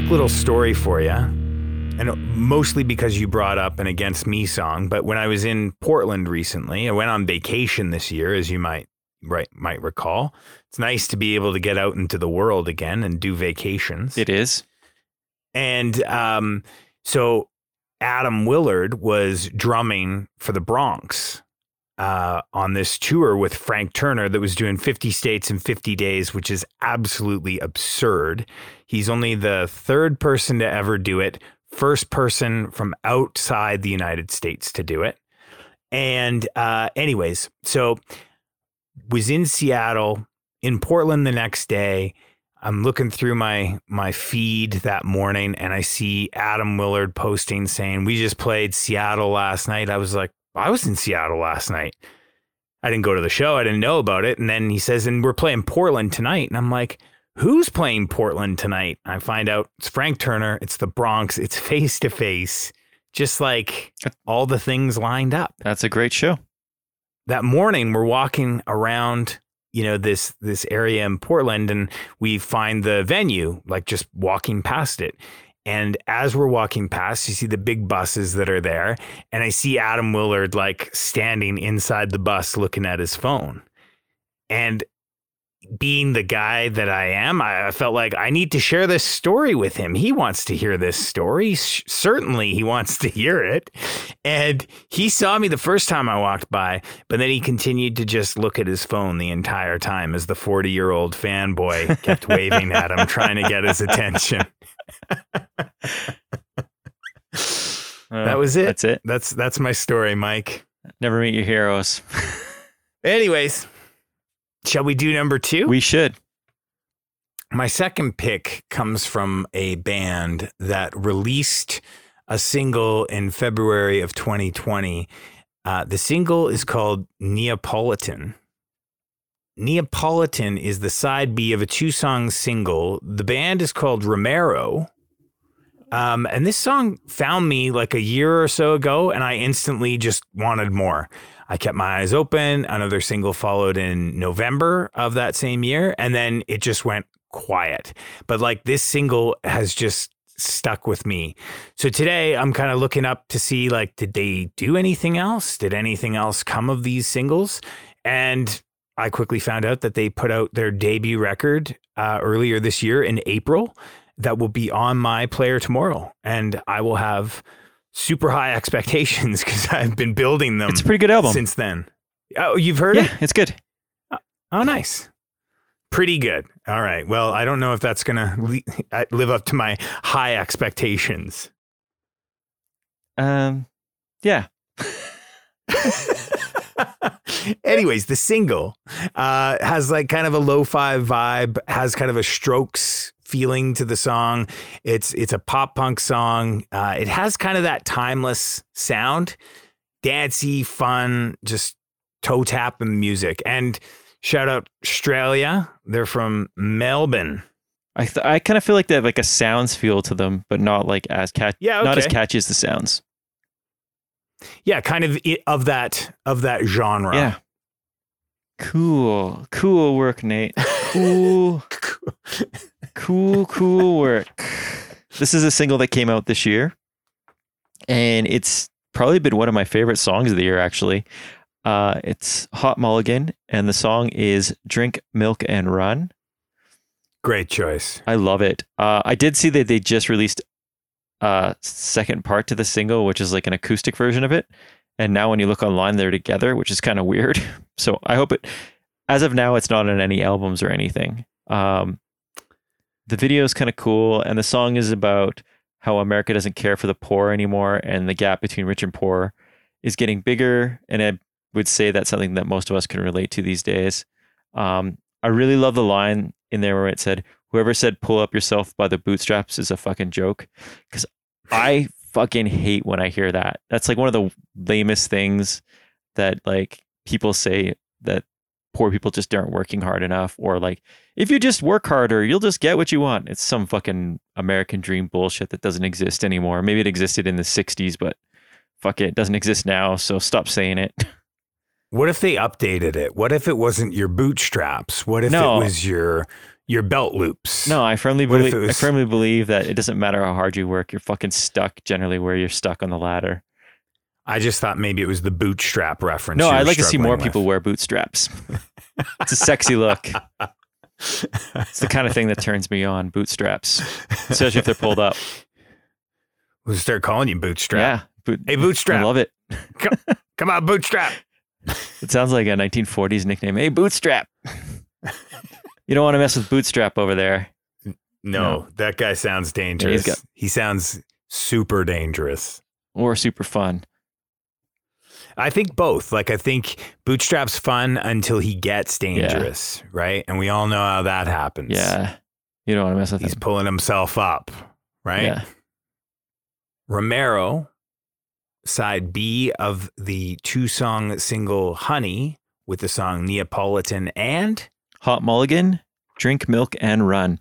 quick little story for you. And mostly because you brought up an Against Me song, but when I was in Portland recently, I went on vacation this year, as you might right might recall. It's nice to be able to get out into the world again and do vacations. It is. And um, so Adam Willard was drumming for the Bronx uh, on this tour with Frank Turner that was doing 50 states in 50 days, which is absolutely absurd. He's only the third person to ever do it, first person from outside the United States to do it. And, uh, anyways, so was in Seattle, in Portland the next day. I'm looking through my my feed that morning and I see Adam Willard posting saying, "We just played Seattle last night." I was like, "I was in Seattle last night." I didn't go to the show. I didn't know about it. And then he says, "And we're playing Portland tonight." And I'm like, "Who's playing Portland tonight?" I find out it's Frank Turner. It's the Bronx. It's face to face. Just like all the things lined up That's a great show. that morning we're walking around you know this this area in Portland and we find the venue like just walking past it and as we're walking past you see the big buses that are there and I see Adam Willard like standing inside the bus looking at his phone and being the guy that I am, I felt like I need to share this story with him. He wants to hear this story. Certainly, he wants to hear it. And he saw me the first time I walked by, but then he continued to just look at his phone the entire time as the 40 year old fanboy kept waving at him, trying to get his attention. (laughs) (laughs) that was it. That's it. That's that's my story, Mike. Never meet your heroes. (laughs) Anyways, shall we do number two? we should. My second pick comes from a band that released a single in February of 2020. Uh, the single is called Neapolitan. Neapolitan is the side B of a two song single. The band is called Romero. Um, and this song found me like a year or so ago, and I instantly just wanted more. I kept my eyes open. Another single followed in November of that same year, and then it just went quiet. But like this single has just stuck with me. So today I'm kind of looking up to see like, did they do anything else? Did anything else come of these singles? And I quickly found out that they put out their debut record uh, earlier this year in April that will be on my player tomorrow. And I will have super high (laughs) expectations because I've been building them It's a pretty good album. since then. Oh, you've heard yeah, it? it's good. Oh, nice. Pretty good. All right. Well, I don't know if that's going to li- live up to my high expectations. Um, yeah. (laughs) (laughs) Anyways, the single uh, has like kind of a lo-fi vibe, has kind of a Strokes feeling to the song. It's it's a pop punk song. Uh, it has kind of that timeless sound, dancey, fun, just toe tap tapping music. And shout out Australia. They're from Melbourne. I th- I kind of feel like they have like a sounds feel to them, but not like as catchy. Yeah, Not as catchy as the sounds. Yeah, kind of of that of that genre. Yeah. Cool. Cool work, Nate. Cool. (laughs) cool, cool work. This is a single that came out this year, and it's probably been one of my favorite songs of the year, actually. Uh, it's Hot Mulligan, and the song is Drink, Milk, and Run. Great choice. I love it. Uh, I did see that they just released a second part to the single, which is like an acoustic version of it. And now when you look online, they're together, which is kind of weird. (laughs) So I hope it, as of now, it's not on any albums or anything. Um, the video is kind of cool, and the song is about how America doesn't care for the poor anymore, and the gap between rich and poor is getting bigger. And I would say that's something that most of us can relate to these days. Um, I really love the line in there where it said, "Whoever said pull up yourself by the bootstraps is a fucking joke," because I fucking hate when I hear that. That's like one of the lamest things that like people say that poor people just aren't working hard enough or like if you just work harder you'll just get what you want it's some fucking american dream bullshit that doesn't exist anymore maybe it existed in the 60s but fuck it, it doesn't exist now so stop saying it (laughs) What if they updated it? What if it wasn't your bootstraps? What if No. it was your your belt loops? no i firmly What believe it i firmly believe that it doesn't matter how hard you work you're fucking stuck generally where you're stuck on the ladder I just thought maybe it was the bootstrap reference. no i'd like to see more struggling people wear bootstraps (laughs) it's a sexy look it's the kind of thing that (laughs) turns me on bootstraps especially if they're pulled up We'll start calling you bootstrap. yeah boot, Hey, bootstrap. i love it Come on, bootstrap. It sounds like a 1940s nickname. Hey, Bootstrap. (laughs) you don't want to mess with Bootstrap over there. No, No. that guy sounds dangerous. got- he sounds super dangerous. Or super fun. I think both. Like I think bootstrap's fun until he gets dangerous, right? And we all know how that happens. Yeah. You don't want to mess with that. He's him. pulling himself up, right? Yeah. Romero, side B of the two song single Honey with the song Neapolitan and Hot Mulligan, drink milk and run.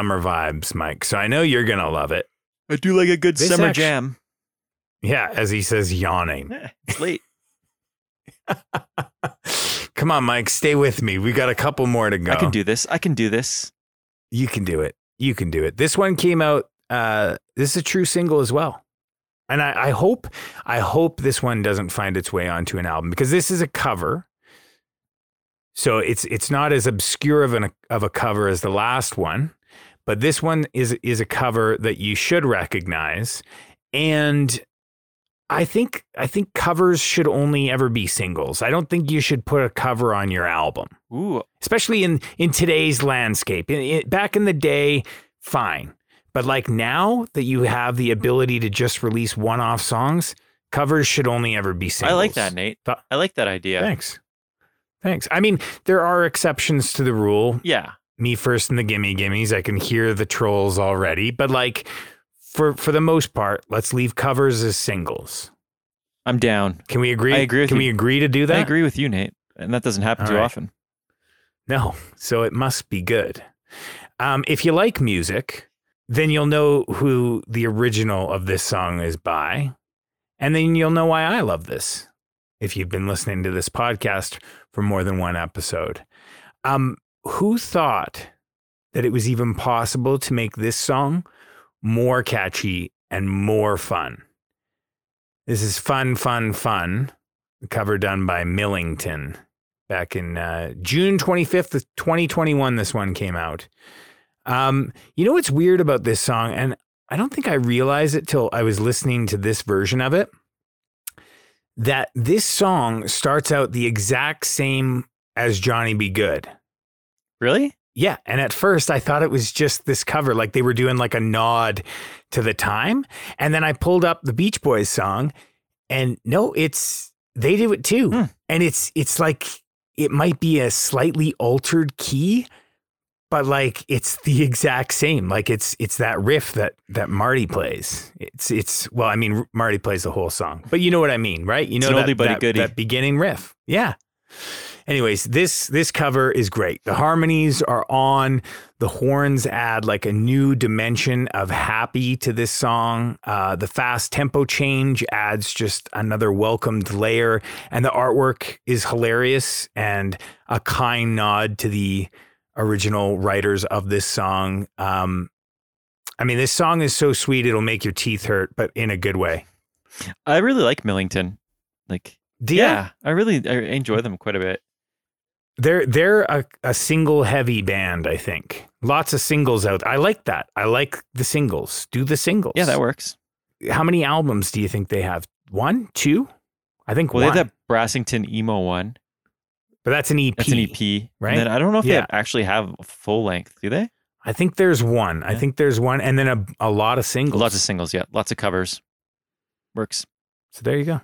Summer vibes, Mike. So I know you're going to love it. I do like a good This summer actu- jam. Yeah, as he says, yawning. Eh, It's late. Come on, Mike, stay with me. We got a couple more to go. I can do this. I can do this. You can do it. You can do it. This one came out. Uh, this is a true single as well, and I, I hope I hope this one doesn't find its way onto an album because this is a cover. So it's it's not as obscure of an of a cover as the last one, but this one is is a cover that you should recognize, and I think I think covers should only ever be singles. I don't think you should put a cover on your album Ooh, especially in in today's landscape. In, in- back in the day, fine, but like now that you have the ability to just release one-off songs, covers should only ever be singles. I like that, Nate. I like that idea. Thanks, thanks. I mean, there are exceptions to the rule. Yeah. Me first and the gimme gimmies. I can hear the trolls already, but like for for the most part, let's leave covers as singles. I'm down. Can we agree? I agree with Can you. we agree to do that? I agree with you, Nate. And that doesn't happen All too right. often. No, so it must be good. Um, if you like music, then you'll know who the original of this song is by. And then you'll know why I love this if you've been listening to this podcast for more than one episode. Um, who thought that it was even possible to make this song more catchy and more fun? This is Fun, Fun, Fun, cover done by Millington back in uh, June 25th, of 2021. This one came out. Um, you know what's weird about this song, and I don't think I realized it till I was listening to this version of it. That this song starts out the exact same as Johnny B. Goode. Really? Yeah. And at first I thought it was just this cover, like they were doing like a nod to the time. And then I pulled up the Beach Boys song and no, it's they do it too. Hmm. And it's it's like it might be a slightly altered key, but like it's the (laughs) exact same. Like it's it's that riff that that Marty plays. It's it's well, I mean Marty plays the whole song. But you know what I mean, right? You know that, oldie but a that, that beginning riff. Yeah. Anyways, this this cover is great. The harmonies are on. The horns add like a new dimension of happy to this song. Uh, the fast tempo change adds just another welcomed layer, and the artwork is hilarious and a kind nod to the original writers of this song. Um, I mean, this song is so sweet it'll make your teeth hurt, but in a good way. I really like Millington. Like, ya? yeah, I really I enjoy them quite a bit. They're they're a, a single heavy band, I think. Lots of singles out. I like that. I like the singles. Do the singles. Yeah, that works. How many albums do you think they have? One, two? I think Well, one. they have that Brassington emo one. But that's an EP. That's an EP, right? And then I don't know if Yeah. they actually have full length. Do they? I think there's one. I think there's one, and then a, a lot of singles. Lots of singles. Yeah, lots of covers. Works. so there you go.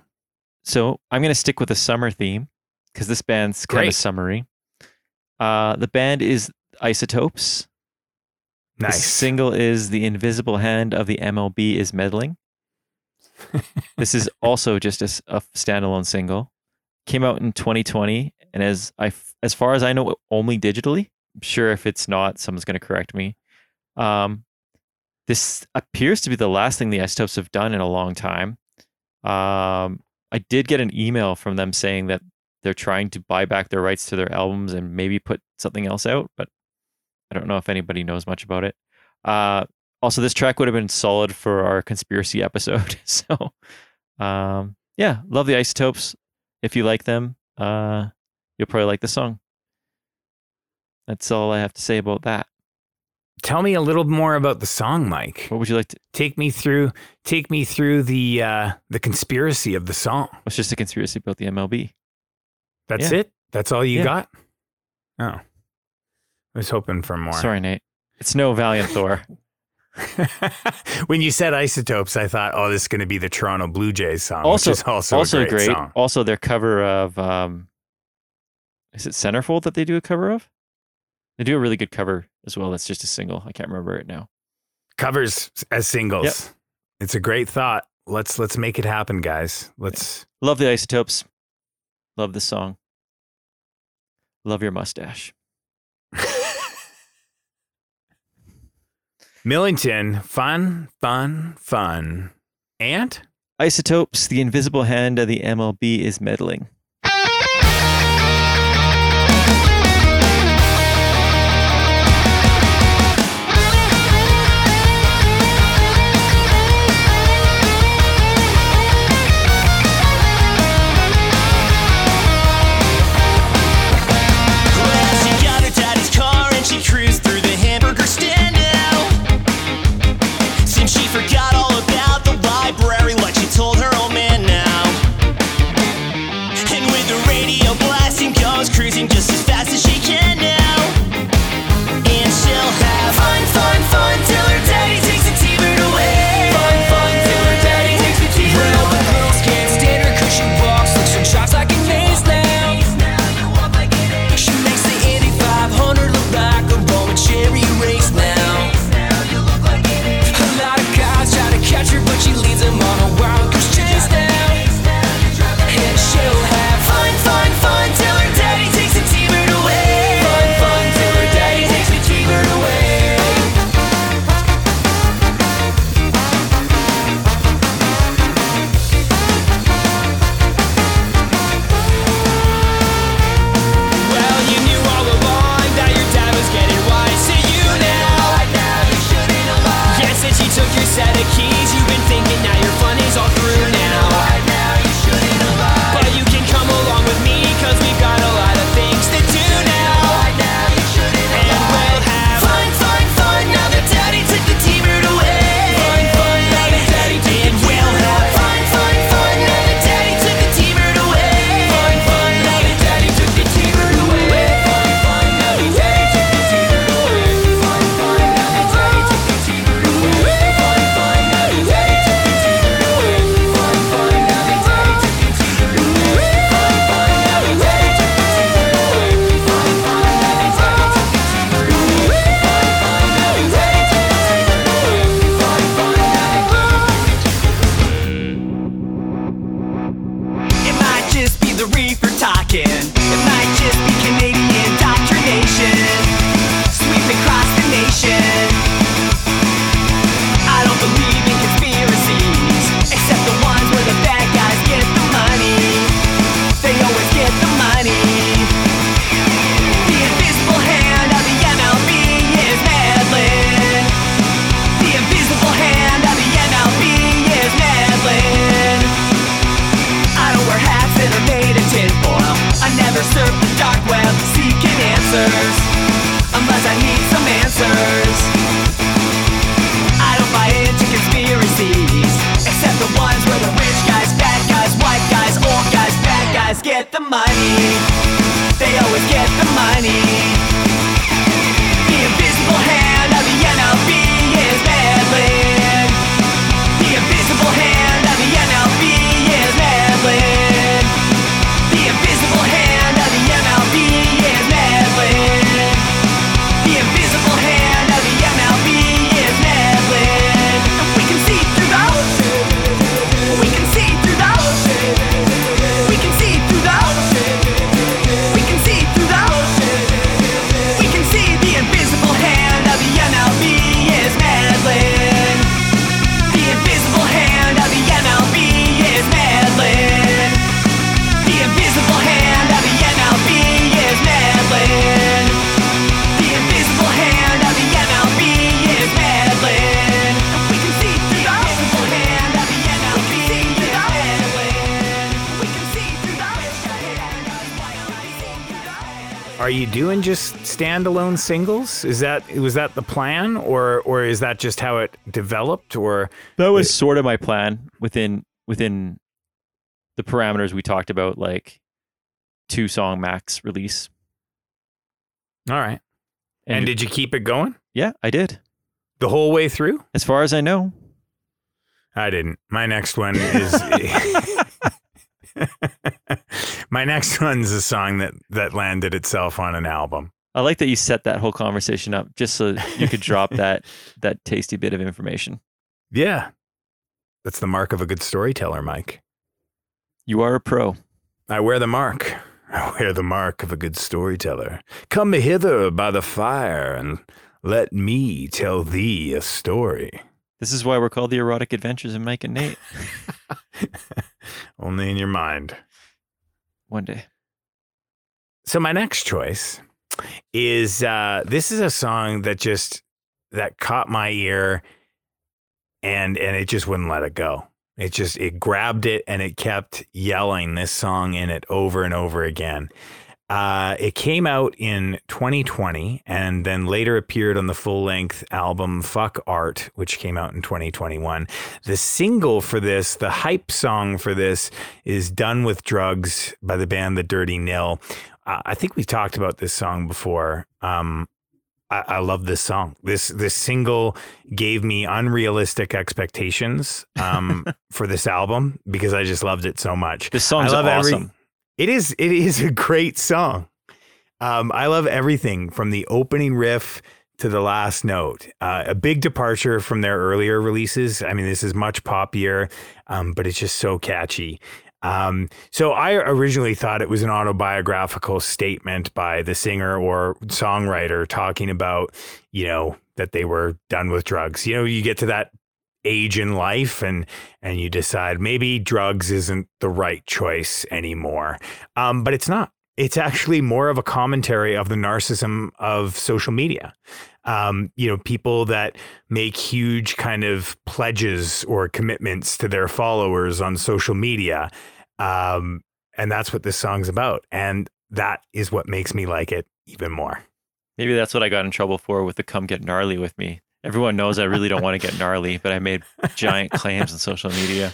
So I'm going to stick with the summer theme because this band's kind of summary. Uh, the band is Isotopes. The Nice. single is The Invisible Hand of the MLB is Meddling. (laughs) this is also just a standalone single. Came out in 2020, and as I, as far as I know, only digitally. I'm sure if it's not, someone's going to correct me. Um, this appears to be the last thing the Isotopes have done in a long time. Um, I did get an email from them saying that they're trying to buy back their rights to their albums and maybe put something else out, but I don't know if anybody knows much about it. Uh, also, this track would have been solid for our conspiracy (laughs) episode. so, um, yeah, love the Isotopes. If you like them, uh, you'll probably like the song. That's all I have to say about that. Tell me a little more about the song, Mike. What would you like to? Take me through. Take me through the uh, the conspiracy of the song. It's just a conspiracy about the MLB. That's Yeah. it. That's all you Yeah. got. Oh, I was hoping for more. Sorry, Nate. It's no Valiant Thor. (laughs) (laughs) when you said isotopes, I thought, oh, this is going to be the Toronto Blue Jays song, Also- which is also, also a great, great. song. Also, their cover of um, is it Centerfold that they do a cover of? They do a really good cover as well. That's just a single. I can't remember it now. Covers as singles. Yep. It's a great thought. Let's let's make it happen, guys. Let's. Love the Isotopes. Love the song. Love your mustache. (laughs) Millington, fun, fun, fun, and Isotopes, the invisible hand of the MLB is meddling. Are you doing just standalone singles? Is that was that the plan, or or is that just how it developed? Or That was sort of my plan within within the parameters we talked about, like two song max release. all right, and, And- did you keep it going Yeah, I did. the whole way through? As far as I know. I didn't. My next one is (laughs) (laughs) my next one's a song that that landed itself on an album. I like that you set that whole conversation up just so you could drop (laughs) that that tasty bit of information. Yeah, that's the mark of a good storyteller, Mike. You are a pro. I wear the mark. I wear the mark of a good storyteller. Come hither by the fire and let me tell thee a story. This is why we're called the Erotic Adventures of Mike and Nate. (laughs) Only in your mind. One day. So my next choice is uh, this is a song that just that caught my ear and and it just wouldn't let it go. It just it grabbed it and it kept yelling this song in it over and over again. Uh, it came out in 2020 and then later appeared on the full length album Fuck Art, which came out in 2021. The single for this, the hype song for this, is Done with Drugs by the band The Dirty Nil. Uh, I think we've talked about this song before. Um, I, I love this song. This this single gave me unrealistic expectations um, (laughs) for this album because I just loved it so much. This song's I love every- awesome. It is it is a great song. Um, I love everything from the opening riff to the last note. Uh, a big departure from their earlier releases. I mean, this is much poppier, um, but it's just so catchy. Um, so I originally thought it was an autobiographical statement by the singer or songwriter talking about, you know, that they were done with drugs. You know, you get to that age in life and and you decide maybe drugs isn't the right choice anymore. Um, but it's not. It's actually more of a commentary of the narcissism of social media. Um, you know, people that make huge kind of pledges or commitments to their followers on social media. Um, and that's what this song's about. And that is what makes me like it even more. Maybe that's what I got in trouble for with the come get gnarly with me. Everyone knows I really don't want to get gnarly, but I made giant claims on social media.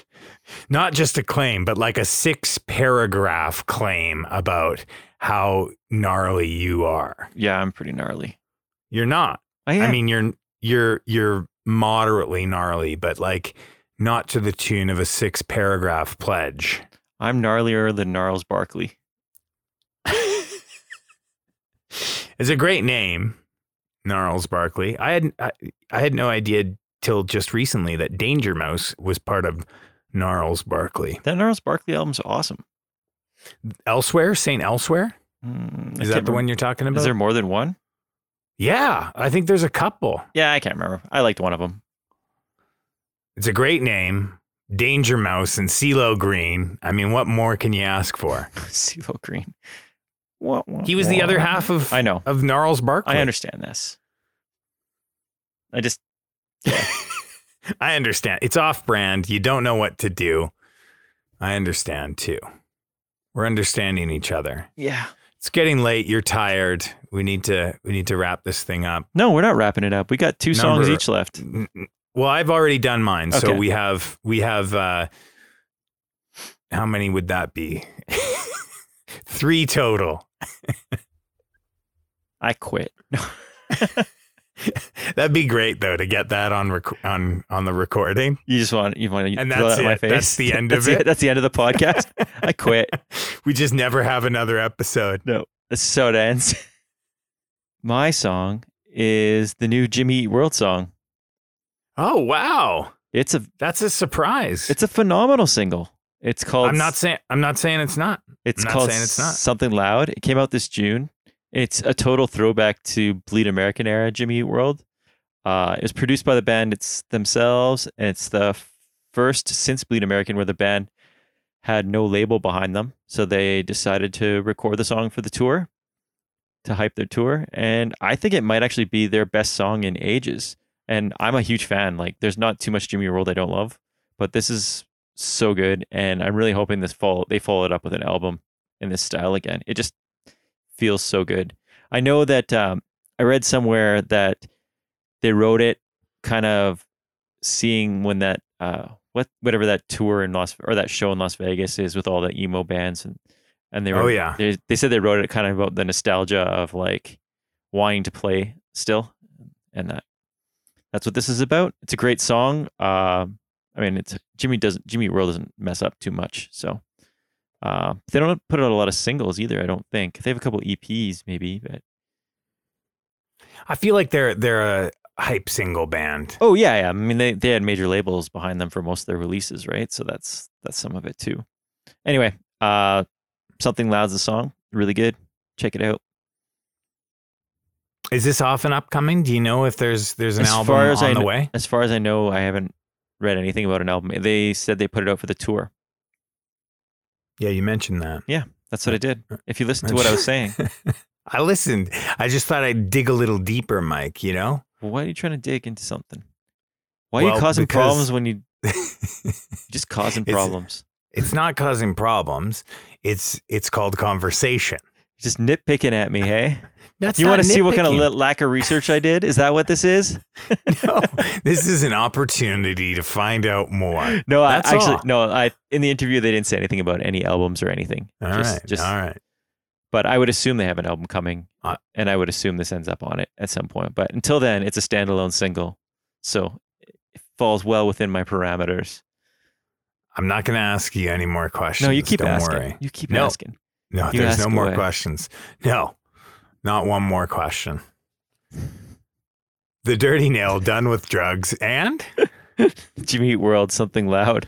Not just a claim, but like a six paragraph claim about how gnarly you are. Yeah, I'm pretty gnarly. You're not. I. I mean, you're you're you're moderately gnarly, but like not to the tune of a six paragraph pledge. I'm gnarlier than Gnarls Barkley. (laughs) It's a great name, Gnarls Barkley. I had I, I had no idea till just recently that Danger Mouse was part of Gnarls Barkley. That Gnarls Barkley album's awesome. Elsewhere, Saint Elsewhere, Mm, is that the one you're talking about? Is there more than one? yeah, I think there's a couple. Yeah, I can't remember. I liked one of them. It's a great name, Danger Mouse and CeeLo Green. I mean, what more can you ask for? (laughs) CeeLo Green. What, what, He was the other half of I know. of Gnarls Barkley. I understand this. I just (laughs) I understand. It's off brand. You don't know what to do. I understand too. We're understanding each other. yeah. It's getting late. You're tired. We need to we need to wrap this thing up. No, we're not wrapping it up. We got two songs each left. N- Well, I've already done mine. So we have we have uh how many would that be? 3 total. (laughs) I quit. (laughs) That'd be great though to get that on rec- on on the recording. You just want you want to And that's that in my it. face. That's the end (laughs) That's of the- it. That's the end of the podcast. I quit. We just never have another episode. No, how it ends. My song is the new Jimmy Eat World song. Oh wow. It's a That's a surprise. it's a phenomenal single. It's called I'm not saying I'm not saying it's not. It's not called it's not. Something Loud. It came out this June. It's a total throwback to Bleed American era Jimmy Eat World. Uh, it was produced by the band it's themselves, and it's the first since Bleed American where the band had no label behind them. So they decided to record the song for the tour to hype their tour. And I think it might actually be their best song in ages. And I'm a huge fan. Like, there's not too much Jimmy World I don't love, but this is so good. And I'm really hoping this fall they follow it up with an album in this style again. It just feels so good. I know that um, I read somewhere that they wrote it kind of seeing when that uh, what whatever that tour in Las or that show in Las Vegas is with all the emo bands and and they were Oh, yeah. they, they said they wrote it kind of about the nostalgia of like wanting to play still and that that's what this is about. It's a great song. Um, I mean, it's Jimmy doesn't Jimmy World doesn't mess up too much, so uh, they don't put out a lot of singles either. I don't think they have a couple EPs maybe, but I feel like they're they're a hype single band. Oh yeah, yeah. I mean, they they had major labels behind them for most of their releases, right? So that's that's some of it too. Anyway, uh, something loud's the song, really good. Check it out. Is this off and upcoming? Do you know if there's there's an As album on I the way? As far as I know, I haven't read anything about an album. They said they put it out for the tour. Yeah, you mentioned that. Yeah, that's what I did. Uh, if you listen to what I was saying, (laughs) I listened. I just thought I'd dig a little deeper, Mike. You know. why are you trying to dig into something? Why are Well, you causing because- problems when you (laughs) just causing It's- problems? it's not causing problems. It's it's called conversation. You're just nitpicking at me, hey? That's you want to see what kind of lack of research I did? Is that what this is? (laughs) (laughs) no, this is an opportunity to find out more. No, I actually all. no. I in the interview they didn't say anything about any albums or anything. All right, just, just all right. but I would assume they have an album coming, Uh, and I would assume this ends up on it at some point. But until then, it's a standalone single, so it falls well within my parameters. I'm not going to ask you any more questions. No, you keep Don't asking. worry. You keep No. asking. No, You there's no more away. questions. No, not one more question. The Dirty Nil done with drugs and (laughs) Jimmy Eat World, something loud.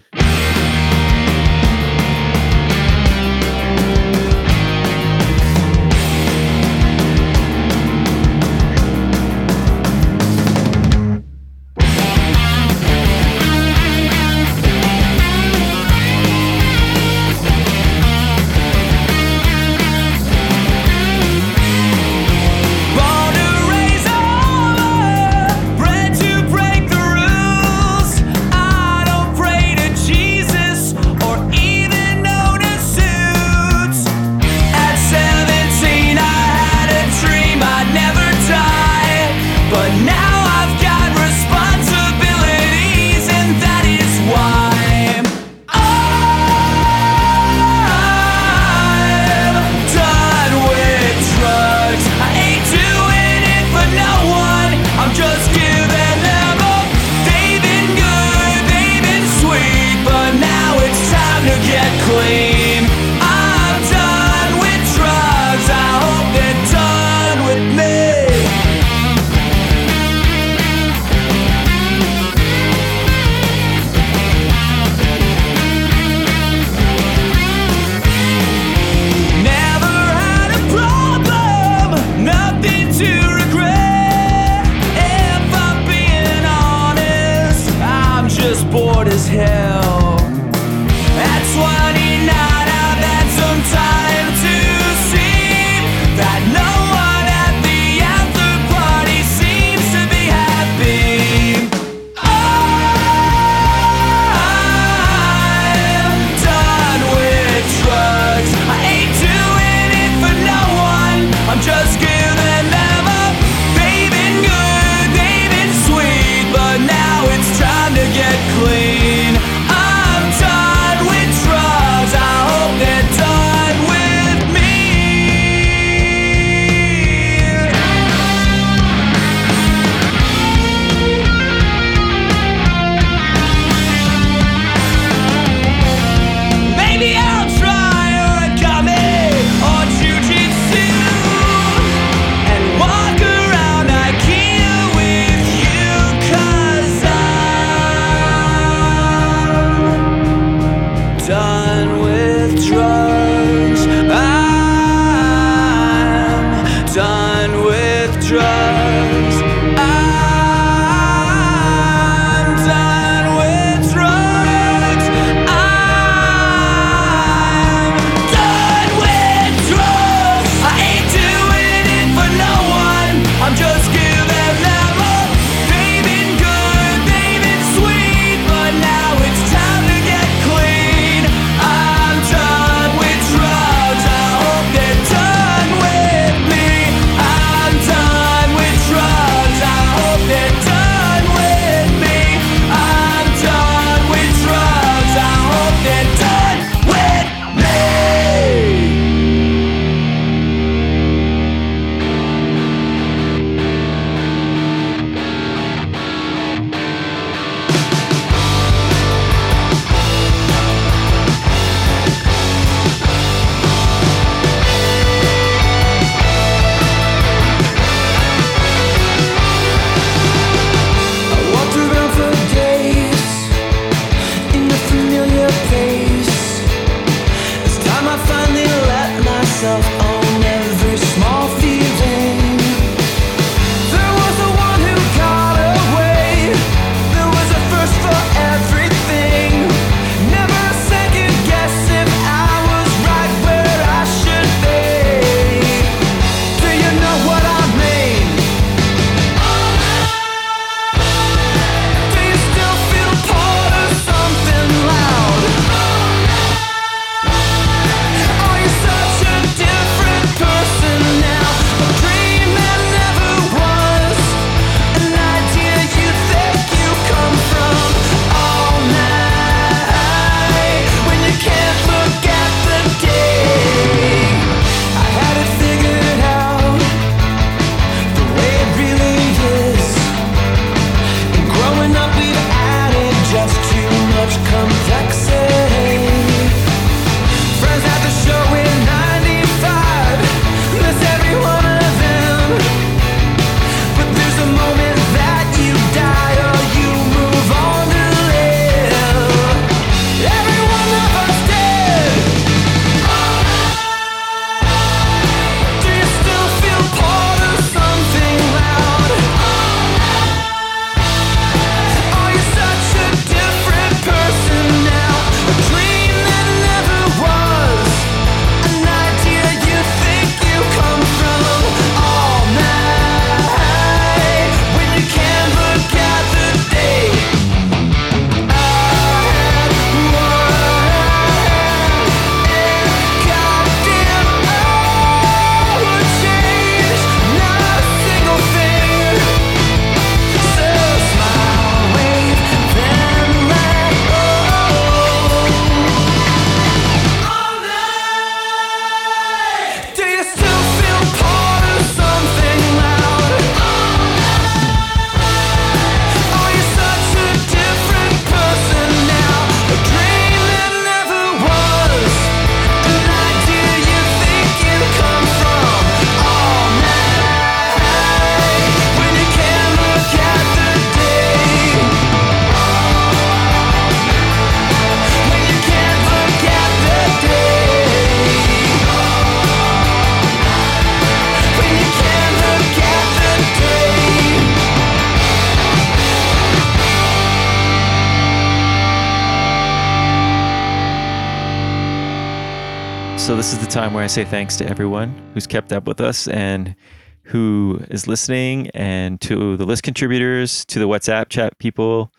Time where I say thanks to everyone who's kept up with us and who is listening, and to the list contributors, to the WhatsApp chat people,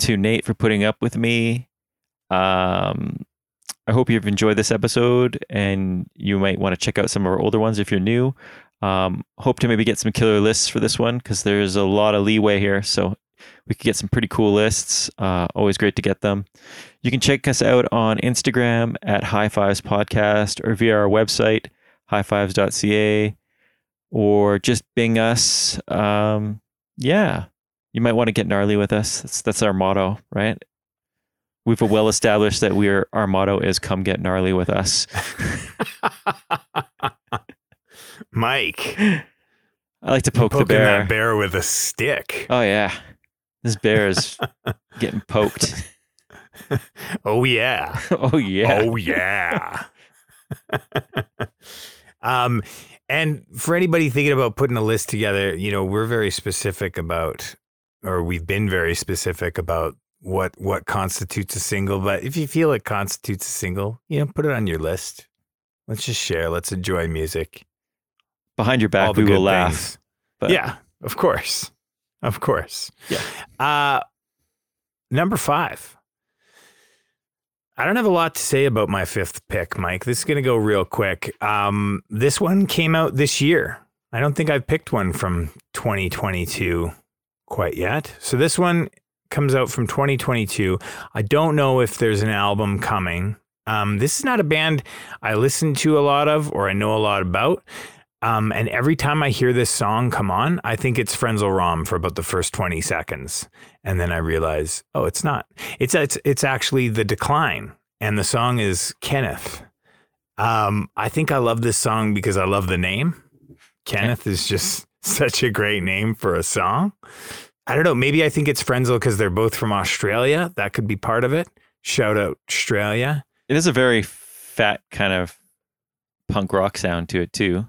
to Nate for putting up with me. Um, I hope you've enjoyed this episode, and you might want to check out some of our older ones if you're new. Um, hope to maybe get some killer lists for this one because there's a lot of leeway here, so we could get some pretty cool lists. Uh, always great to get them. You can check us out on Instagram at High Fives Podcast or via our website, highfives.ca, or just bing us. Um, yeah, you might want to get gnarly with us. That's, that's our motto, right? We've well established that we're our motto is "Come get gnarly with us." (laughs) Mike, (laughs) I like to poke the poking bear. that bear with a stick. Oh yeah, this bear is (laughs) getting poked. (laughs) (laughs) Oh yeah. oh yeah. Oh yeah. um, and for anybody thinking about putting a list together, you know, we're very specific about, or we've been very specific about what what constitutes a single. But if you feel it constitutes a single, you know, put it on your list. Let's just share. Let's enjoy music. Behind your back, we will laugh. But yeah, of course, of course. Yeah. Uh, number five. I don't have a lot to say about my fifth pick, Mike. This is going to go real quick. Um, this one came out this year. I don't think I've picked one from 2022 quite yet. So this one comes out from 2022. I don't know if there's an album coming. Um, this is not a band I listen to a lot of or I know a lot about. Um, and every time I hear this song come on, I think it's Frenzal Rhomb for about the first 20 seconds. And then I realize, oh, it's not. It's it's it's actually The Decline. And the song is Kenneth. Um, I think I love this song because I love the name. Kenneth is just (laughs) such a great name for a song. I don't know. Maybe I think it's Frenzal because they're both from Australia. That could be part of it. Shout out Australia. It is a very fat kind of punk rock sound to it too.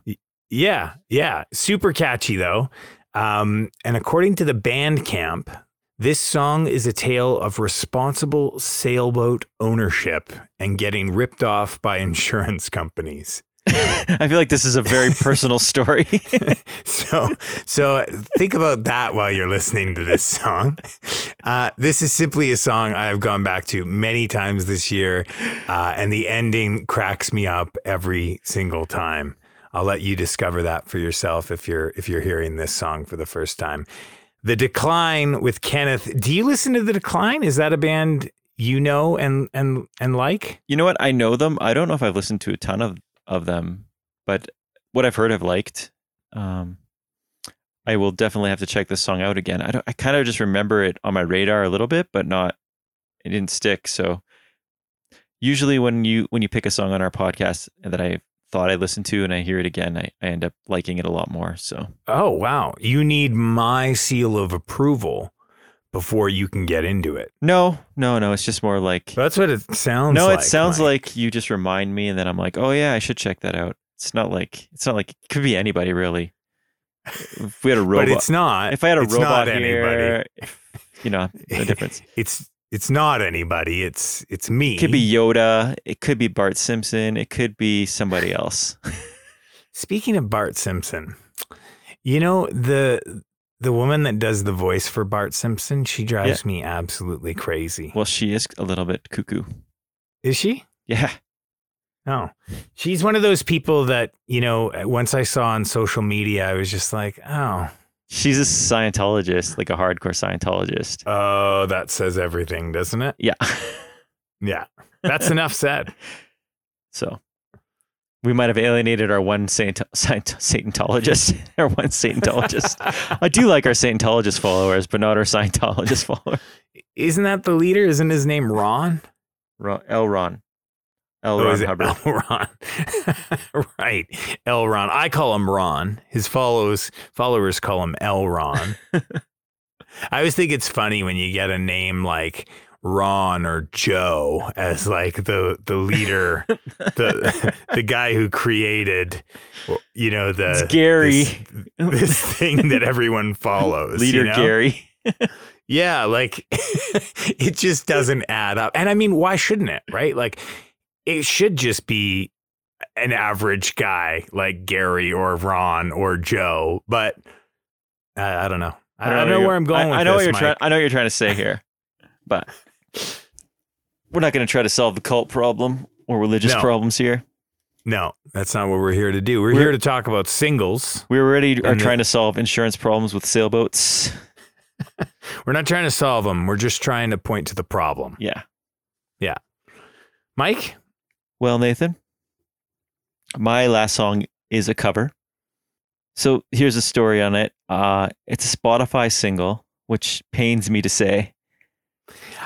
Yeah, yeah. Super catchy though. Um, and according to the Bandcamp, this song is a tale of responsible sailboat ownership and getting ripped off by (laughs) insurance companies. I feel like this is a very personal story. (laughs) so, so think about that while you're listening to this song. Uh, this is simply a song I've gone back to many times this year, uh, and the ending cracks me up every single time. I'll let you discover that for yourself if you're if you're hearing this song for the first time. The Decline with Kenneth. Do you listen to The Decline? Is that a band you know and and and like? you know what? I know them. I don't know if I've listened to a ton of of them, but what I've heard, I've liked. Um, I will definitely have to check this song out again. I don't. I kind of just remember it on my radar a little bit, but not it didn't stick. So usually when you when you pick a song on our podcast that I thought I listened to and I hear it again, I, I end up liking it a lot more. So Oh, wow. You need my seal of approval before you can get into it. no, no, no. It's just more like That's what it sounds like. no. like. it sounds Mike. like you just remind me, and then I'm like, oh yeah, I should check that out. It's not like it's not like it could be anybody really. If we had a (laughs) robot, But it's not. if I had a robot here, anybody. you know, no difference. (laughs) It's it's not anybody. It's it's me. It could be Yoda. It could be Bart Simpson. It could be somebody else. (laughs) Speaking of Bart Simpson, you know the the woman that does the voice for Bart Simpson, she drives me absolutely crazy. well, she is a little bit cuckoo. Is she? Yeah. No. She's one of those people that, you know, once I saw on social media, I was just like, oh, She's a Scientologist, like a hardcore Scientologist. oh, that says everything, doesn't it? Yeah. (laughs) Yeah. That's enough said. (laughs) So we might have alienated our one Saint, Saint, Satanologist, (laughs) our one Satanologist. I do like our Satanologist followers, but not our Scientologist followers. Isn't that the leader? Isn't his name Ron? Ron, L. Ron. L. Oh, Ron it (laughs) Hubbard. L. Ron. (laughs) right. L. Ron. I call him Ron. His follows followers call him L. Ron. (laughs) I always think it's funny when you get a name like Ron or Joe as like the the leader, the the guy who created, you know, the It's Gary. this, this thing that everyone follows. Leader you know? Gary. Yeah, like it just doesn't add up. And I mean, why shouldn't it? Right? Like it should just be an average guy like Gary or Ron or Joe. But uh, I don't know. I, don't know where I'm going. I, with I know what you're trying. I know what you're trying to say here, (laughs) but we're not going to try to solve the cult problem or religious No. problems here. No, that's not what we're here to do. We're, We're- here to talk about singles. We already are the- trying to solve insurance problems with sailboats. (laughs) We're not trying to solve them. We're just trying to point to the problem. Yeah. Yeah. Mike, Well, Nathan, my last song is a cover. So here's a story on it. Uh, it's a Spotify single, which pains me to say.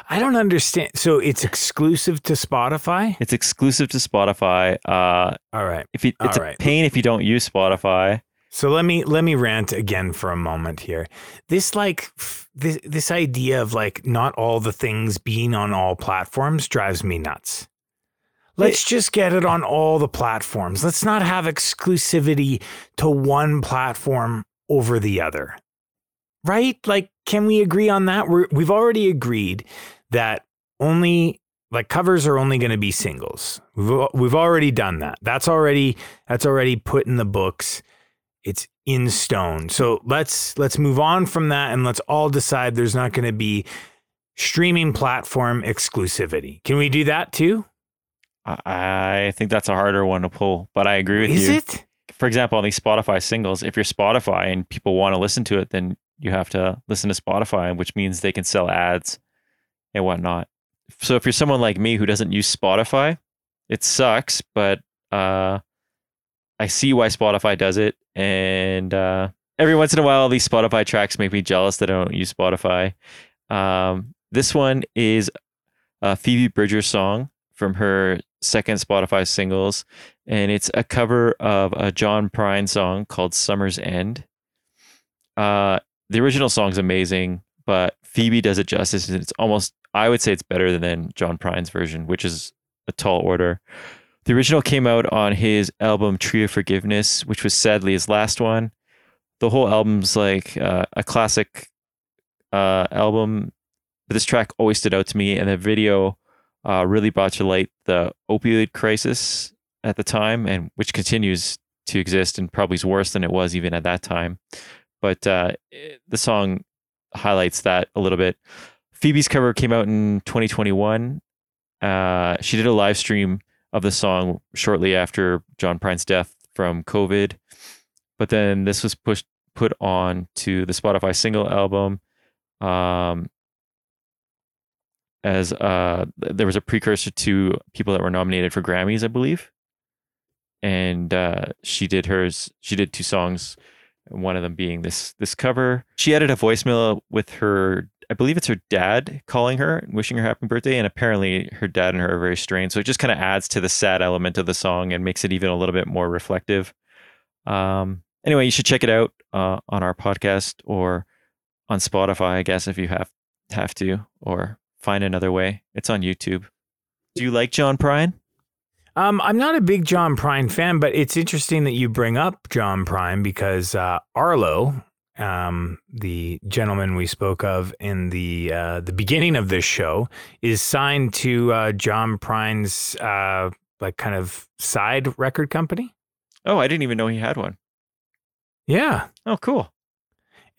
I don't understand. So it's exclusive to Spotify? It's exclusive to Spotify. Uh, All right. if you, it's All a right. pain if you don't use Spotify. So let me let me rant again for a moment here. This like this this idea of like not all the things being on all platforms drives me nuts. Let's just get it on all the platforms. Let's not have exclusivity to one platform over the other. Right? Like can we agree on that? We're, we've already agreed that only like covers are only going to be singles. We've we've already done that. That's already that's already put in the books it's in stone. So let's let's move on from that and let's all decide there's not going to be streaming platform exclusivity. Can we do that too? I, I think that's a harder one to pull, but I agree with Is you. Is it? For example, on these Spotify singles, if you're Spotify and people want to listen to it, then you have to listen to Spotify, which means they can sell ads and whatnot. So if you're someone like me who doesn't use Spotify, it sucks, but uh, I see why Spotify does it. And uh, every once in a while, these Spotify tracks make me jealous that I don't use Spotify. Um, this one is a Phoebe Bridgers song from her second Spotify singles, and it's a cover of a John Prine song called Summer's End. Uh, the original song's amazing, but Phoebe does it justice, and it's almost I would say it's better than John Prine's version, which is a tall order. The original came out on his album Tree of Forgiveness, which was sadly his last one. The whole album's like uh, a classic uh, album, but this track always stood out to me, and the video uh, really brought to light the opioid crisis at the time, and which continues to exist and probably is worse than it was even at that time. But uh, the song highlights that a little bit. Phoebe's cover came out in 2021. Uh, she did a live stream of the song shortly after John Prine's death from COVID, but then this was pushed put on to the Spotify single album. Um, as uh, there was a precursor to people that were nominated for Grammys, I believe. And uh, she did hers. She did two songs, one of them being this this cover. She added a voicemail with her I believe it's her dad calling her, wishing her happy birthday, and apparently her dad and her are very strained. So it just kind of adds to the sad element of the song and makes it even a little bit more reflective. Um, anyway, you should check it out uh, on our podcast or on Spotify, I guess, if you have have to, or find another way. It's on YouTube. Do you like John Prine? Um, I'm not a big John Prine fan, but it's interesting that you bring up John Prine because uh, Arlo, um, the gentleman we spoke of in the uh, the beginning of this show, is signed to uh, John Prine's uh, like kind of side record company. Oh, I didn't even know he had one. Yeah, Oh, cool.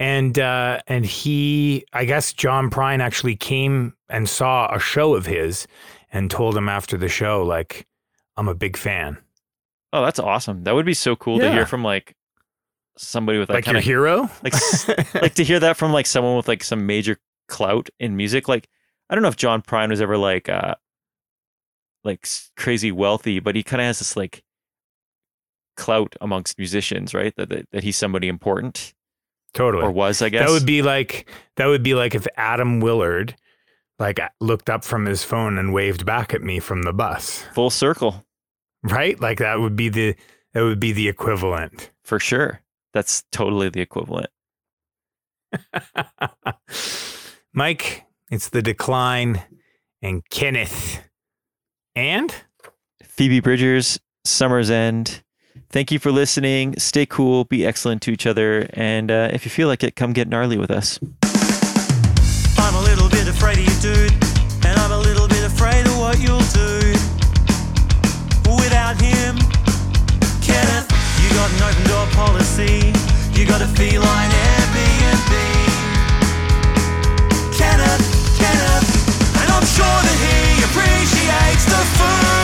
And uh, and he, I guess John Prine actually came and saw a show of his and told him after the show like, I'm a big fan, Oh, that's awesome. That would be so cool to hear from like somebody with like like, your kind of hero, like (laughs) like to hear that from like someone with like some major clout in music. Like I don't know if John Prine was ever like uh like crazy wealthy, but he kind of has this like clout amongst musicians, right? That, that that he's somebody important totally. or was, I guess. That would be like that would be like if Adam Willard like uh, looked up from his phone and waved back at me from the bus, full circle right? Like that would be the that would be the equivalent. for sure. That's totally the equivalent. (laughs) Mike, it's the decline and Kenneth and Phoebe Bridgers, Summer's End. Thank you for listening. Stay cool, be excellent to each other, and uh, if you feel like it, come get gnarly with us. I'm a little bit afraid of you, dude. And I'm a little bit afraid of what you'll do without him. Kenneth, you got an open door policy. You got a feline Airbnb. Kenneth, Kenneth, and I'm sure that he appreciates the food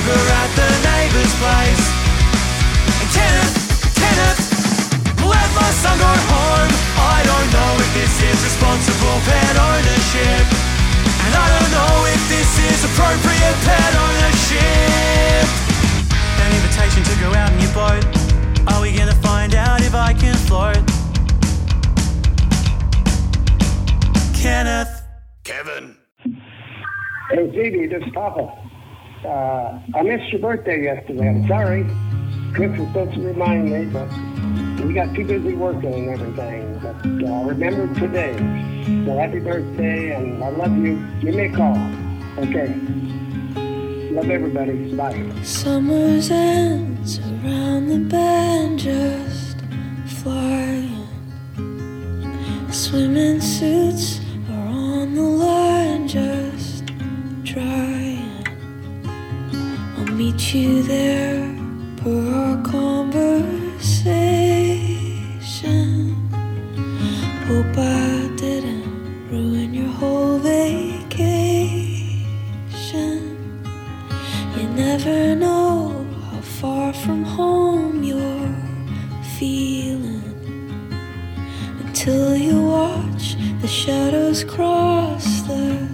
cups of sugar at the neighbor's place. And Kenneth, Kenneth, let my son go home. I don't know if this is responsible pet ownership. And I don't know if this is appropriate pet ownership. An invitation to go out in your boat. Are we gonna find out if I can float? Kenneth. Kevin. Hey, Phoebe, this is Papa. Uh, I missed your birthday yesterday. I'm sorry. Chris was supposed to remind me, but we got too busy working and everything. But uh, remember today. So happy birthday, and I love you. Give me a call. Okay. Love everybody. Bye. Summer's ends around the bend just flying. Swimming suits are on the line just drying. Meet you there for our conversation. Hope I didn't ruin your whole vacation. You never know how far from home you're feeling until you watch the shadows cross the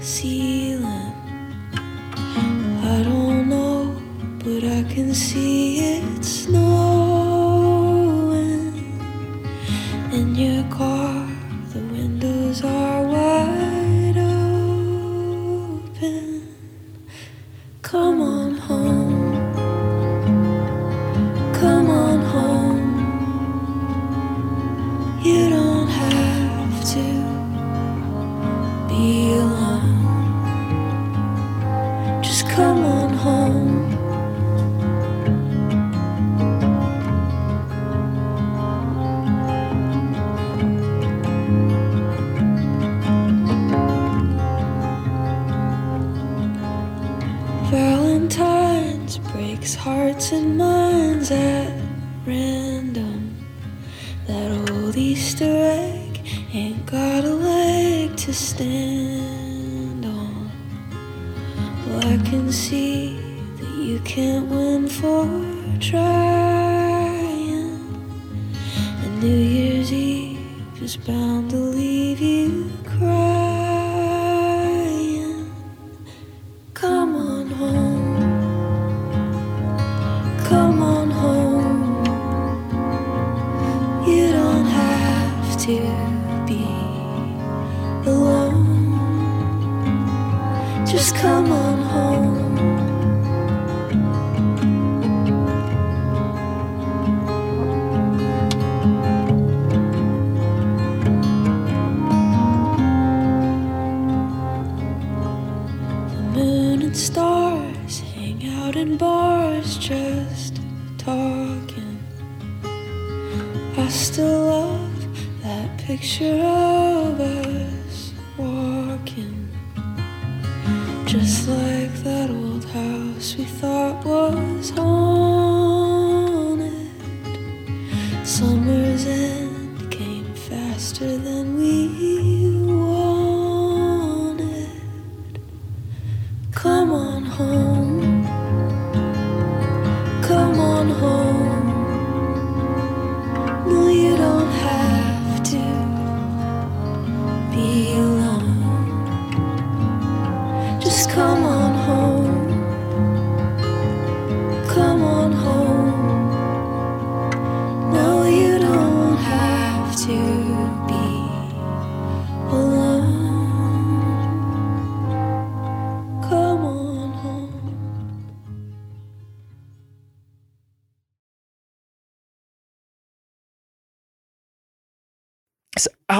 ceiling. I can see it Come on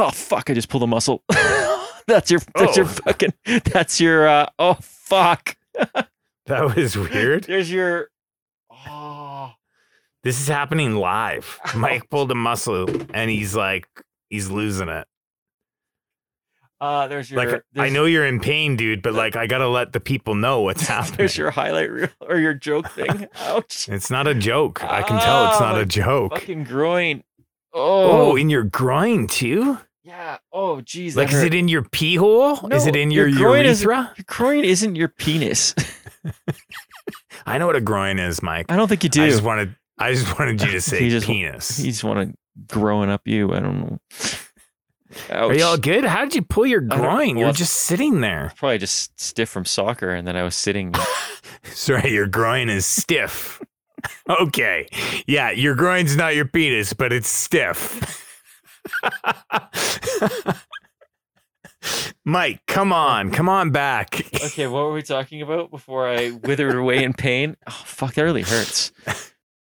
oh fuck! I just pulled a muscle. (laughs) that's your. That's your Oh. fucking. That's your. uh Oh fuck! (laughs) That was weird. There's your. Oh. This is happening live. (laughs) Mike pulled a muscle and he's like, he's losing it. Uh, there's your. Like, I know you're in pain, dude, but like, I gotta let the people know what's happening. There's your highlight reel or your joke thing. Ouch! It's not a joke. I can tell it's Ah, not a joke. Fucking groin. Oh, Oh, in your groin too? yeah. Oh, geez. Like, is it in your pee hole? is No, it in your, groin Is, your groin isn't your penis. (laughs) (laughs) I know what a groin is, Mike. I don't think you do. I just wanted, I just wanted you to (laughs) say You just- penis. He just wanted growing up you. I don't know. Ouch. Are you all good? How did you pull your I don't- groin? You're just sitting there. Probably just stiff from soccer, and then I was sitting. Sorry, your groin is stiff. (laughs) okay. Yeah, your groin's not your penis, but it's stiff. (laughs) Mike, come on. Come on back. okay, what were we talking about before I withered away in pain? Oh fuck, that really hurts. (laughs)